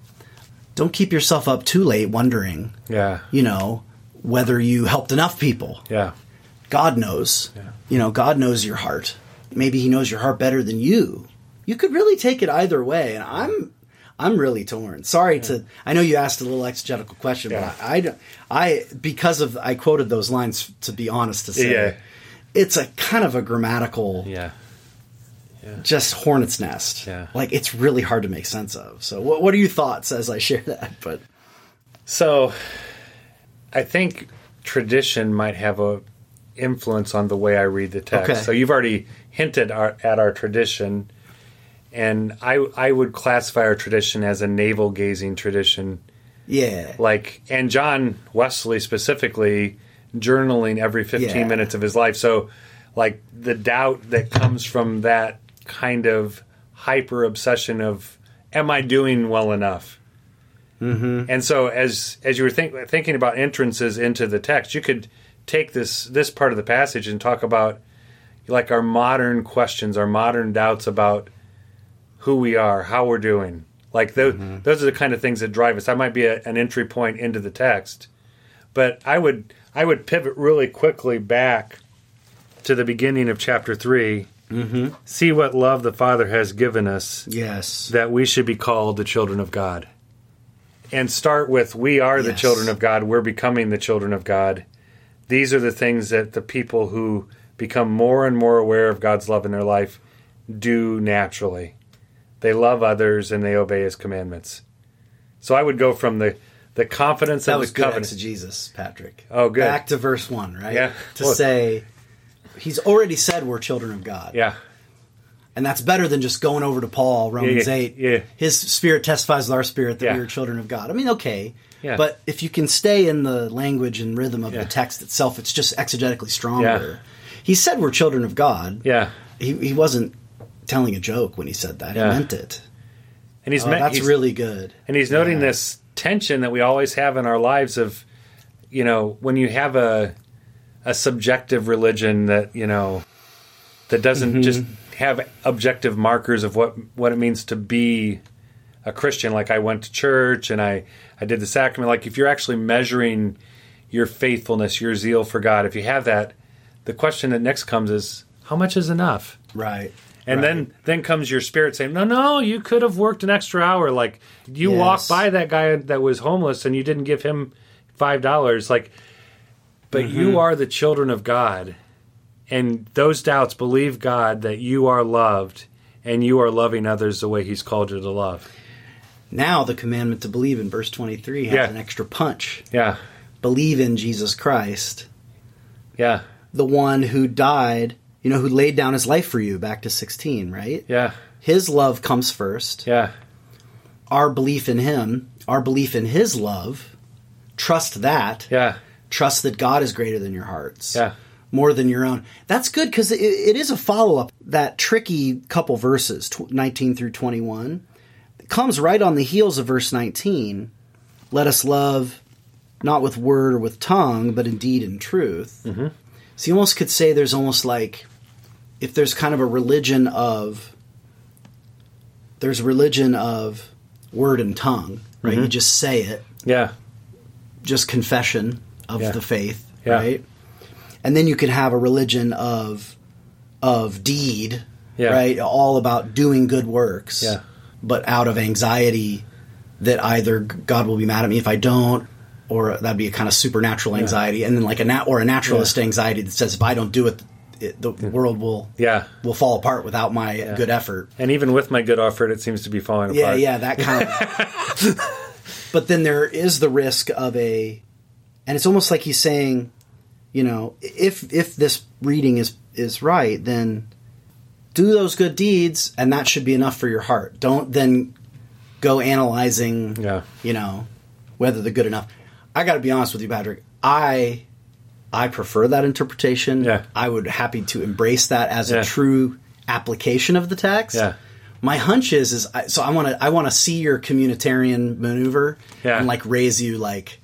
don't keep yourself up too late wondering, Yeah. you know, whether you helped enough people. Yeah. God knows. Yeah. You know, God knows your heart. Maybe He knows your heart better than you. You could really take it either way, and I'm I'm really torn. Sorry to. I know you asked a little exegetical question, Yeah. but I, I I because of I quoted those lines to be honest to say Yeah. it's a kind of a grammatical Yeah. just hornet's nest. Yeah. like it's really hard to make sense of. So, what what are your thoughts as I share that? But So, I think tradition might have a influence on the way I read the text. Okay. So you've already hinted our, at our tradition, and I I would classify our tradition as a navel gazing tradition. yeah, Like, and John Wesley specifically journaling every 15 Yeah. minutes of his life. So, like the doubt that comes from that kind of hyper obsession of, am I doing well enough? Mm-hmm. And so, as as you were think, thinking about entrances into the text, you could take this this part of the passage and talk about like our modern questions, our modern doubts about who we are, how we're doing. Like those, those are the kind of things that drive us. That might be a, an entry point into the text, but I would I would pivot really quickly back to the beginning of chapter 3 Mm-hmm. See what love the Father has given us yes, that we should be called the children of God. And start with we are the Yes. children of God, we're becoming the children of God. These are the things that the people who become more and more aware of God's love in their life do naturally. They love others and they obey his commandments. So I would go from the the confidence that of was the covenant. exegesis, Patrick. Oh, good. Back to verse one, right? Yeah. To Well- say he's already said we're children of God. Yeah. And that's better than just going over to Paul, Romans Yeah, yeah, 8. yeah. His spirit testifies with our spirit that Yeah. we are children of God. I mean, okay. Yeah. But if you can stay in the language and rhythm of the text itself, it's just exegetically stronger. He said we're children of God. Yeah. He, he wasn't telling a joke when he said that. Yeah. He meant it. And he's Oh, that's he's, really good. And he's noting Yeah. this tension that we always have in our lives of, you know, when you have a a subjective religion that you know that doesn't Mm-hmm. just have objective markers of what what it means to be a a Christian, like I went to church and I I did the sacrament. Like if you're actually measuring your faithfulness, your zeal for God, if you have that, the question that next comes is how much is enough? Right. And Right. then then comes your spirit saying, "No, no, you could have worked an extra hour. Like you Yes. walked by that guy that was homeless and you didn't give him five dollars. Like, but Mm-hmm. you are the children of God, and those doubts believe God that you are loved and you are loving others the way He's called you to love. Now the commandment to believe in verse 23 has Yeah. an extra punch. Yeah, Believe in Jesus Christ, yeah, the one who died, you know, who laid down his life for you back to 16, right? yeah, His love comes first. yeah, Our belief in him, our belief in his love, trust that. yeah, Trust that God is greater than your hearts. yeah, more than your own. That's good because it, it is a follow up. That tricky couple verses, 19 through 21, comes right on the heels of verse 19. Let us love not with word or with tongue, but indeed in deed and truth. Mm-hmm. So you almost could say there's almost like if there's kind of a religion of there's a religion of word and tongue, right? Mm-hmm. You just say it, yeah, just confession of Yeah. the faith, Yeah. right? And then you could have a religion of of deed, Yeah. right? All about doing good works, Yeah. but out of anxiety that either God will be mad at me if I don't, or that'd be a kind of supernatural anxiety, and then like a nat- or a naturalist anxiety that says if I don't do it, it the world will yeah. will fall apart without my good effort. And even with my good effort, it seems to be falling Yeah, apart. yeah, that kind of. but then there is the risk of a, and it's almost like he's saying, you know, if if this reading is is right, then do those good deeds, and that should be enough for your heart. Don't then go analyzing, Yeah. you know, whether they're good enough. I got to be honest with you, Patrick. I I prefer that interpretation. Yeah. I would happy to embrace that as Yeah. a true application of the text. Yeah. My hunch is is I, so I want to I want to see your communitarian maneuver Yeah. and like raise you like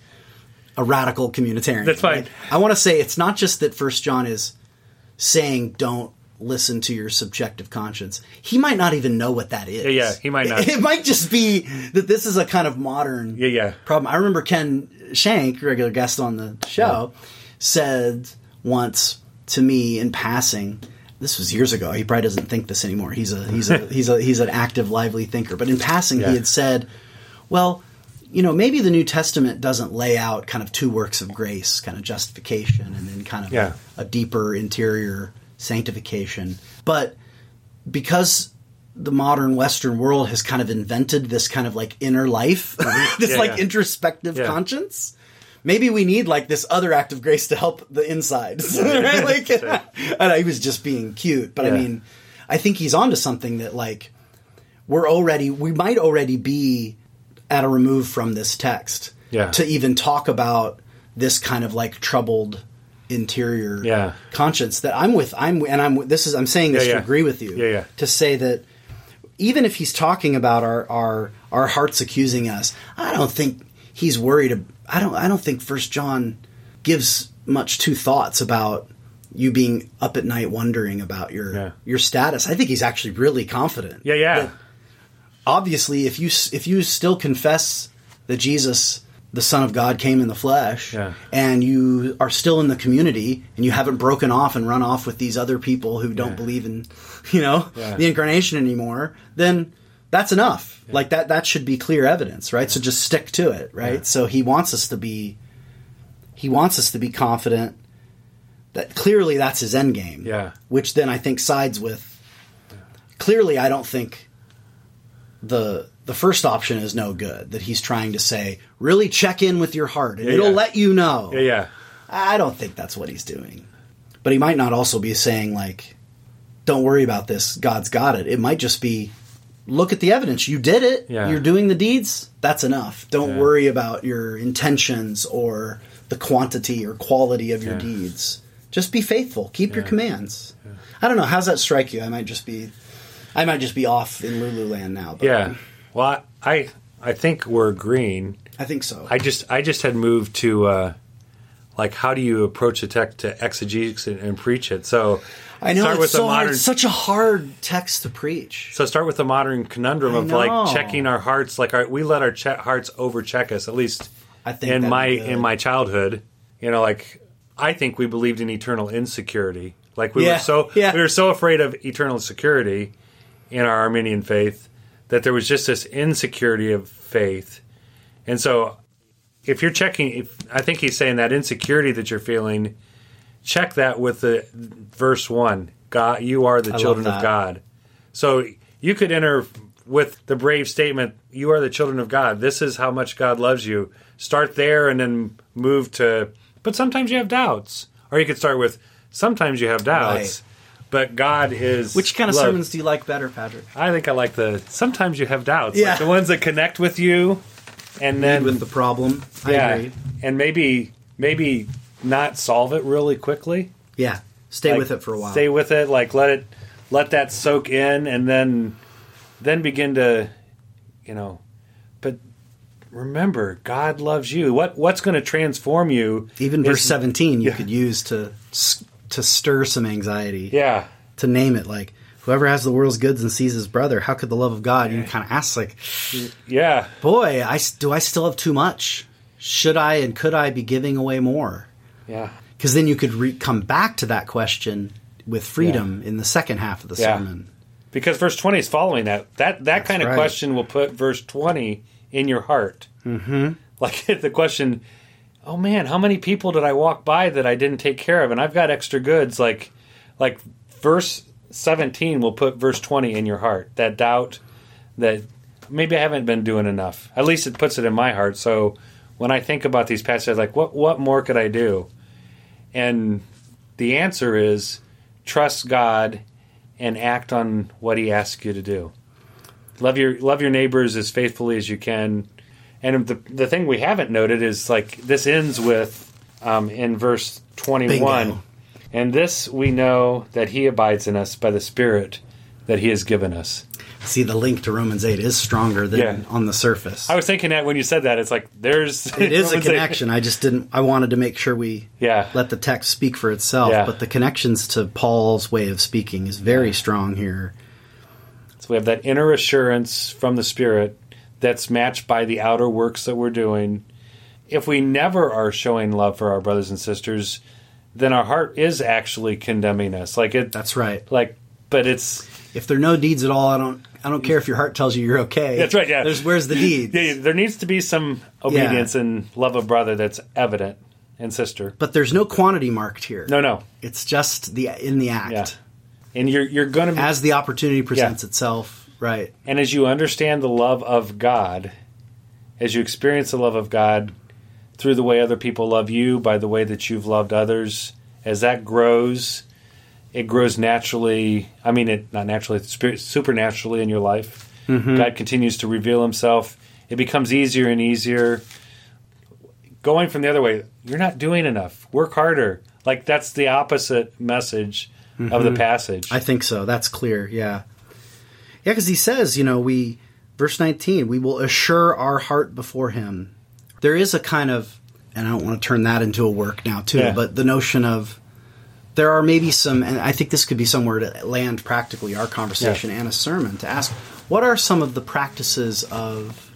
a radical communitarian. That's fine. I want to say it's not just that First John is saying don't listen to your subjective conscience. He might not even know what that is. Yeah, yeah, he might not. It might just be that this is a kind of modern Yeah, yeah. problem. I remember Ken Schenck, regular guest on the show, said once to me in passing. This was years ago. He probably doesn't think this anymore. He's a he's a he's a he's an active, lively thinker. But in passing, Yeah. he had said, "Well, you know, maybe the New Testament doesn't lay out kind of two works of grace, kind of justification, and then kind of Yeah. a, deeper interior sanctification, but because." The modern Western world has kind of invented this kind of like inner life, this. Yeah, like yeah. introspective Yeah. conscience. Maybe we need like this other act of grace to help the insides. right? like, and he was just being cute, but I mean, I think he's onto something that like we're already, we might already be at a remove from this text Yeah. to even talk about this kind of like troubled interior Yeah. conscience that I'm with. I'm and I'm this is I'm saying this Yeah, to yeah. agree with you. Yeah, yeah. To say that even if he's talking about our our our hearts accusing us, I don't think he's worried. I don't I don't think First John gives much two thoughts about you being up at night wondering about your Yeah. your status. I think he's actually really confident. Yeah, yeah. that obviously, if you if you still confess that Jesus, the Son of God, came in the flesh, Yeah. and you are still in the community, and you haven't broken off and run off with these other people who don't Yeah. believe in, you know, the incarnation anymore, then that's enough. Like that, that should be clear evidence, right? So just stick to it, right? Yeah. So he wants us to be, he wants us to be confident that clearly that's his end game. Yeah. Which then I think sides with. Clearly, I don't think the the first option is no good. That he's trying to say, really check in with your heart, and Yeah, it'll yeah. let you know. Yeah, yeah. I don't think that's what he's doing. But he might not also be saying like, "Don't worry about this. God's got it." It might just be, "Look at the evidence. You did it. Yeah. You're doing the deeds. That's enough. Don't Yeah. worry about your intentions or the quantity or quality of your Yeah. deeds. Just be faithful. Keep your commands." I don't know. How's that strike you? I might just be, I might just be off in Lululand now. But Yeah. Well, I I think we're agreeing. I think so. I just I just had moved to uh, like how do you approach a text to exegesis and, and preach it? So I know start it's with so the hard. modern. It's such a hard text to preach. So start with the modern conundrum of like checking our hearts. Like our, we let our che- hearts overcheck us. At least I think in my in my childhood, you know, like I think we believed in eternal insecurity. Like we Yeah, were so yeah. we were so afraid of eternal security in our Arminian faith that there was just this insecurity of faith. And so if you're checking if I think he's saying that insecurity that you're feeling check that with the verse 1. God you are the love children of. God. So you could enter with the brave statement, "You are the children of God. This is how much God loves you." Start there and then move to. But sometimes you have doubts, or you could start with, "Sometimes you have doubts." But God is Which kind of love. sermons do you like better, Patrick? I think I like the. Sometimes you have doubts, Yeah. like the ones that connect with you, and then with the problem. I yeah, agree. and maybe maybe not solve it really quickly. Yeah. Stay Like, with it for a while. Stay with it. Like let it let that soak in, and then then begin to, you know, but remember, God loves you. What what's going to transform you? Even verse is- 17 you yeah. could use to to stir some anxiety. Yeah, To name it like whoever has the world's goods and sees his brother, how could the love of God? You kind of ask like, yeah, boy, I do I still have too much? Should I and could I be giving away more? Yeah, Because then you could re- come back to that question with freedom in the second half of the Yeah. sermon. because verse twenty is following that. That that kind of right. question will put verse twenty in your heart. Mm-hmm. Like the question. Oh man, how many people did I walk by that I didn't take care of? And I've got extra goods. Like, like verse seventeen will put verse twenty in your heart. That doubt that maybe I haven't been doing enough. At least it puts it in my heart. So when I think about these passages, like what what more could I do? And the answer is trust God and act on what He asks you to do. Love your love your neighbors as faithfully as you can. And the the thing we haven't noted is like this ends with um, in verse twenty one, and this we know that He abides in us by the Spirit that He has given us. See, the link to Romans 8 is stronger than Yeah. on the surface. I was thinking that when you said that, it's like there's it is a connection. I just didn't. I wanted to make sure we Yeah. let the text speak for itself. Yeah. But the connections to Paul's way of speaking is very strong here. So we have that inner assurance from the Spirit that's matched by the outer works that we're doing. If we never are showing love for our brothers and sisters, then our heart is actually condemning us. Like it That's right. like but it's If there are no deeds at all, I don't. I don't care if your heart tells you you're okay. That's right, yeah. There's where's the deeds. yeah, there needs to be some obedience and love of brother that's evident and sister. But there's no quantity marked here. No, no. It's just the in the act Yeah. And you're you're going to be as the opportunity presents itself. Right. And as you understand the love of God, as you experience the love of God through the way other people love you, by the way that you've loved others, as that grows, it grows naturally. I mean, it not naturally, supernaturally in your life. Mm-hmm. God continues to reveal Himself. It becomes easier and easier. Going from the other way, you're not doing enough. Work harder. Like that's the opposite message of the mm-hmm. passage. I think so. That's clear. Yeah. Yeah, because he says, you know, we, verse 19, we will assure our heart before him. There is a kind of, and I don't want to turn that into a work now, too, Yeah. but the notion of, there are maybe some, and I think this could be somewhere to land practically our conversation and a sermon to ask, what are some of the practices of,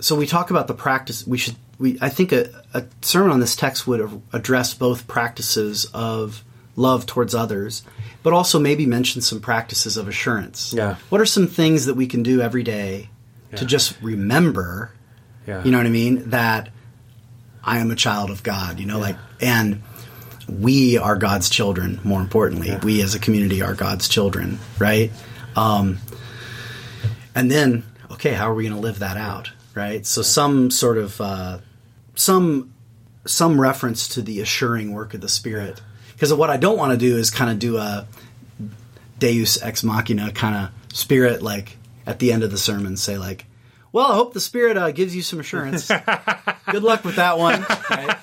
so we talk about the practice, we should, we, I think a, a sermon on this text would address both practices of love towards others, but also maybe mention some practices of assurance. Yeah. What are some things that we can do every day to just remember, yeah. you know what I mean, that I am a child of God, you know, like, and we are God's children, more importantly. We as a community are God's children, right? Um, and then, okay, how are we going to live that out, right? So some sort of, uh, some, some reference to the assuring work of the Spirit. Because what I don't want to do is kind of do a Deus ex machina kind of spirit, like at the end of the sermon, say like, "Well, I hope the Spirit uh, gives you some assurance. Good luck with that one." Right?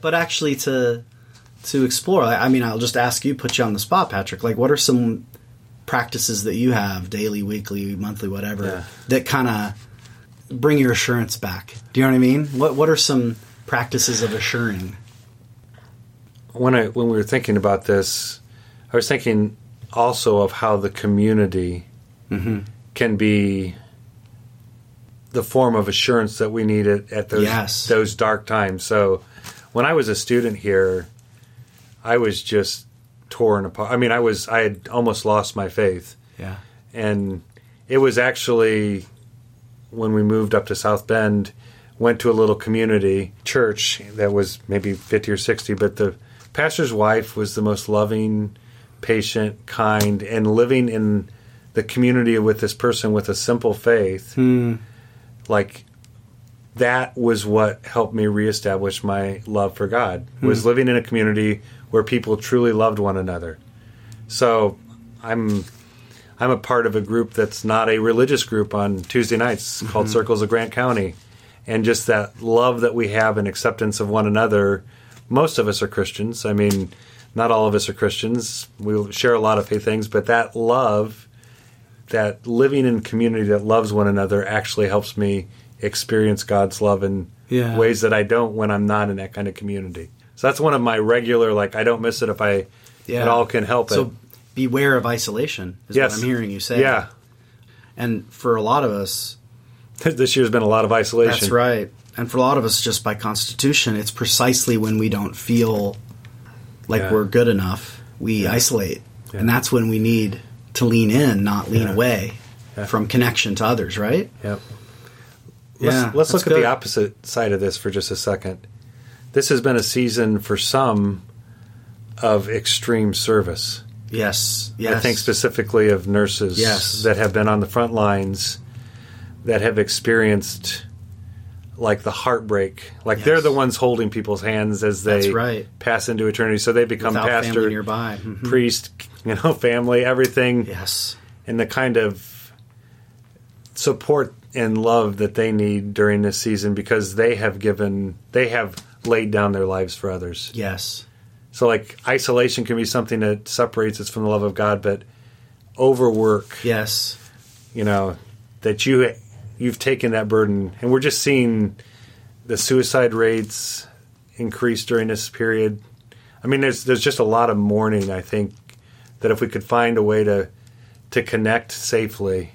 But actually, to to explore, I I mean, I'll just ask you, put you on the spot, Patrick. Like, what are some practices that you have, daily, weekly, monthly, whatever, Yeah. that kind of bring your assurance back? Do you know what I mean? What What are some practices of assuring? when I when we were thinking about this, I was thinking also of how the community Mm-hmm. can be the form of assurance that we need at, at those Yes. those dark times. So when I was a student here, I was just torn apart. I mean, I was I had almost lost my faith, Yeah. and it was actually when we moved up to South Bend, went to a little community church that was maybe fifty or sixty, but the pastor's wife was the most loving, patient, kind, and living in the community with this person with a simple faith. Hmm. Like that was what helped me reestablish my love for God. Hmm. Was living in a community where people truly loved one another. So I'm I'm a part of a group that's not a religious group on Tuesday nights mm-hmm. called Circles of Grant County. And just that love that we have and acceptance of one another. Most of us are Christians. I mean, not all of us are Christians. We share a lot of things, but that love that living in community that loves one another actually helps me experience God's love in Yeah. ways that I don't when I'm not in that kind of community. So that's one of my regular like I don't miss it if I Yeah. at all can help it. So beware of isolation is yes, what I'm hearing you say. Yeah, And for a lot of us, this year's been a lot of isolation. that's right. And for a lot of us, just by constitution, it's precisely when we don't feel like Yeah. we're good enough, we isolate. And that's when we need to lean in, not lean Yeah. away Yeah. from connection to others, right? Yep. Yeah, Let's, let's that's look at good. the opposite side of this for just a second. This has been a season for some of extreme service. Yes. Yes. I think specifically of nurses Yes. that have been on the front lines that have experienced like the heartbreak. Like Yes. they're the ones holding people's hands as they right. pass into eternity. So they become Without pastor, nearby. Mhm. priest, you know, family, everything Yes. and the kind of support and love that they need during this season because they have given they have laid down their lives for others. Yes. So like isolation can be something that separates us from the love of God, but overwork, Yes. you know, that you you've taken that burden and we're just seeing the suicide rates increase during this period. I mean there's there's just a lot of mourning, I think, that if we could find a way to to connect safely,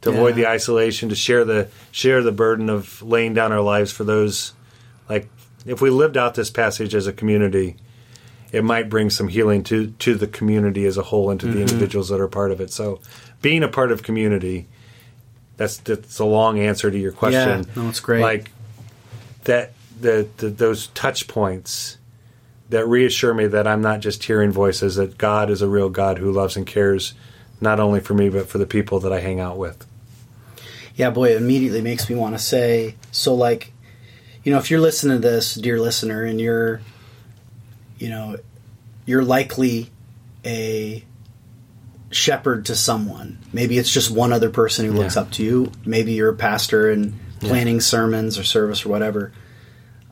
to Yeah. avoid the isolation, to share the share the burden of laying down our lives for those like if we lived out this passage as a community, it might bring some healing to to the community as a whole and to Mm-hmm. the individuals that are part of it. So, being a part of community, that's that's a long answer to your question. Yeah, no, it's great. Like that, the, the those touch points that reassure me that I'm not just hearing voices. That God is a real God who loves and cares not only for me but for the people that I hang out with. Yeah, boy, it immediately makes me want to say so like you know, if you're listening to this, dear listener, and you're you know, you're likely a shepherd to someone. Maybe it's just one other person who looks Yeah. up to you. Maybe you're a pastor and planning sermons or service or whatever.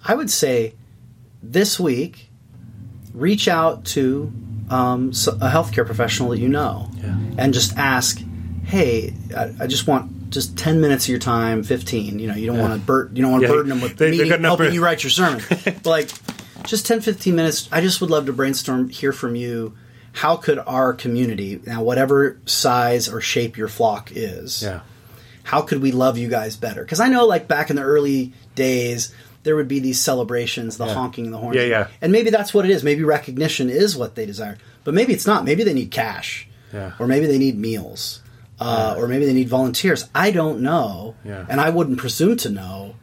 I would say this week, reach out to um, a healthcare professional that you know Yeah. and just ask, hey, I, I just want just 10 minutes of your time, 15. You know, you don't want to bur- you don't want to Yeah, burden them with they- meeting, helping for- you write your sermon. but like, just 10, 15 minutes. I just would love to brainstorm, hear from you. How could our community, now, whatever size or shape your flock is, Yeah. how could we love you guys better? Because I know, like back in the early days, there would be these celebrations, the Yeah. honking the horn. Yeah, yeah. And maybe that's what it is. Maybe recognition is what they desire, but maybe it's not. Maybe they need cash, Yeah. or maybe they need meals, uh, or maybe they need volunteers. I don't know, Yeah. and I wouldn't presume to know.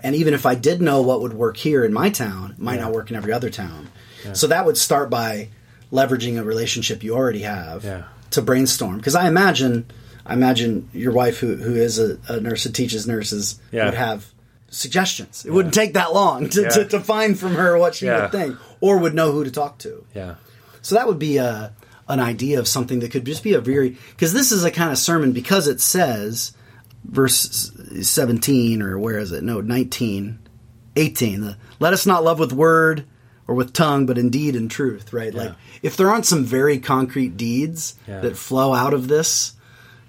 And even if I did know what would work here in my town, might Yeah. not work in every other town. So that would start by leveraging a relationship you already have Yeah. to brainstorm. Because I imagine, I imagine your wife, who who is a, a nurse that teaches nurses, Yeah. would have suggestions. It wouldn't take that long to, to, to find from her what she Yeah. would think, or would know who to talk to. Yeah. So that would be a an idea of something that could just be a very because this is a kind of sermon because it says verse 17 or where is it? No 19 18 the, let us not love with word or with tongue but indeed in deed and truth right? Like if there aren't some very concrete deeds Yeah. that flow out of this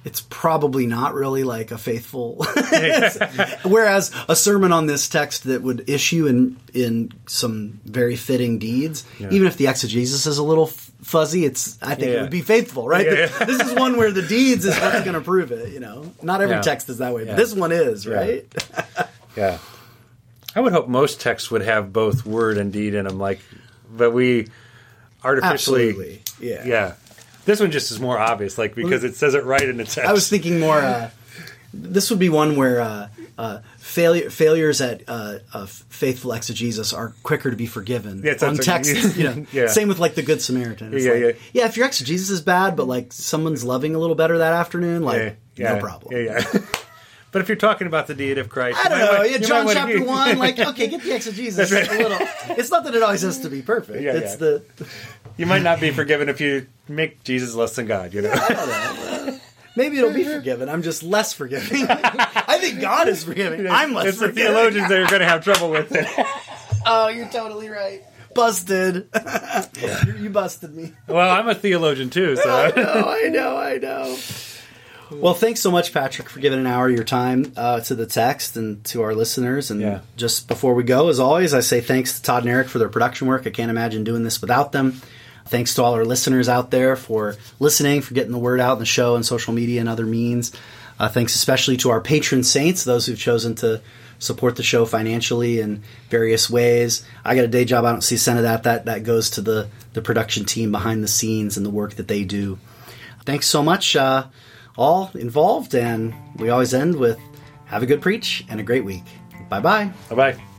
it's probably not really like a faithful whereas a sermon on this text that would issue in in some very fitting deeds even if the exegesis is a little f- fuzzy, it's I think Yeah. it would be faithful, right? Yeah, yeah. This is one where the deeds is what's going to prove it. You know, not every text is that way, but this one is, right? Yeah. I would hope most texts would have both word and deed in them, like, but we artificially. Absolutely, yeah. Yeah. This one just is more obvious, like, because it says it right in the text. I was thinking more. Uh, this would be one where uh, uh, failure failures at uh, uh, faithful exegesis are quicker to be forgiven Yeah, on text. you know, Yeah. same with like the Good Samaritan. It's Yeah, like, yeah. If your exegesis is bad, but like someone's loving a little better that afternoon, like Yeah, yeah, no problem. Yeah, yeah. but if you're talking about the deity of Christ, I don't know. want- Yeah, John chapter one, like okay, get the exegesis right. a little. It's not that it always has to be perfect. Yeah, it's yeah. the you might not be forgiven if you make Jesus less than God. You know. maybe it'll be forgiven. I'm just less forgiving. I think God is forgiving. I'm less it's the forgiving. theologians that are going to have trouble with it. Oh, you're totally right. Busted. you, you busted me. well, I'm a theologian too, so I know, I know, I know. Well, thanks so much, Patrick, for giving an hour of your time uh, to the text and to our listeners. And Yeah. just before we go, as always, I say thanks to Todd and Eric for their production work. I can't imagine doing this without them. Thanks to all our listeners out there for listening, for getting the word out in the show and social media and other means. Uh, thanks especially to our patron saints, those who've chosen to support the show financially in various ways. I got a day job; I don't see cent of that. That that goes to the the production team behind the scenes and the work that they do. Thanks so much, uh, all involved, and we always end with have a good preach and a great week. Bye bye. bye bye.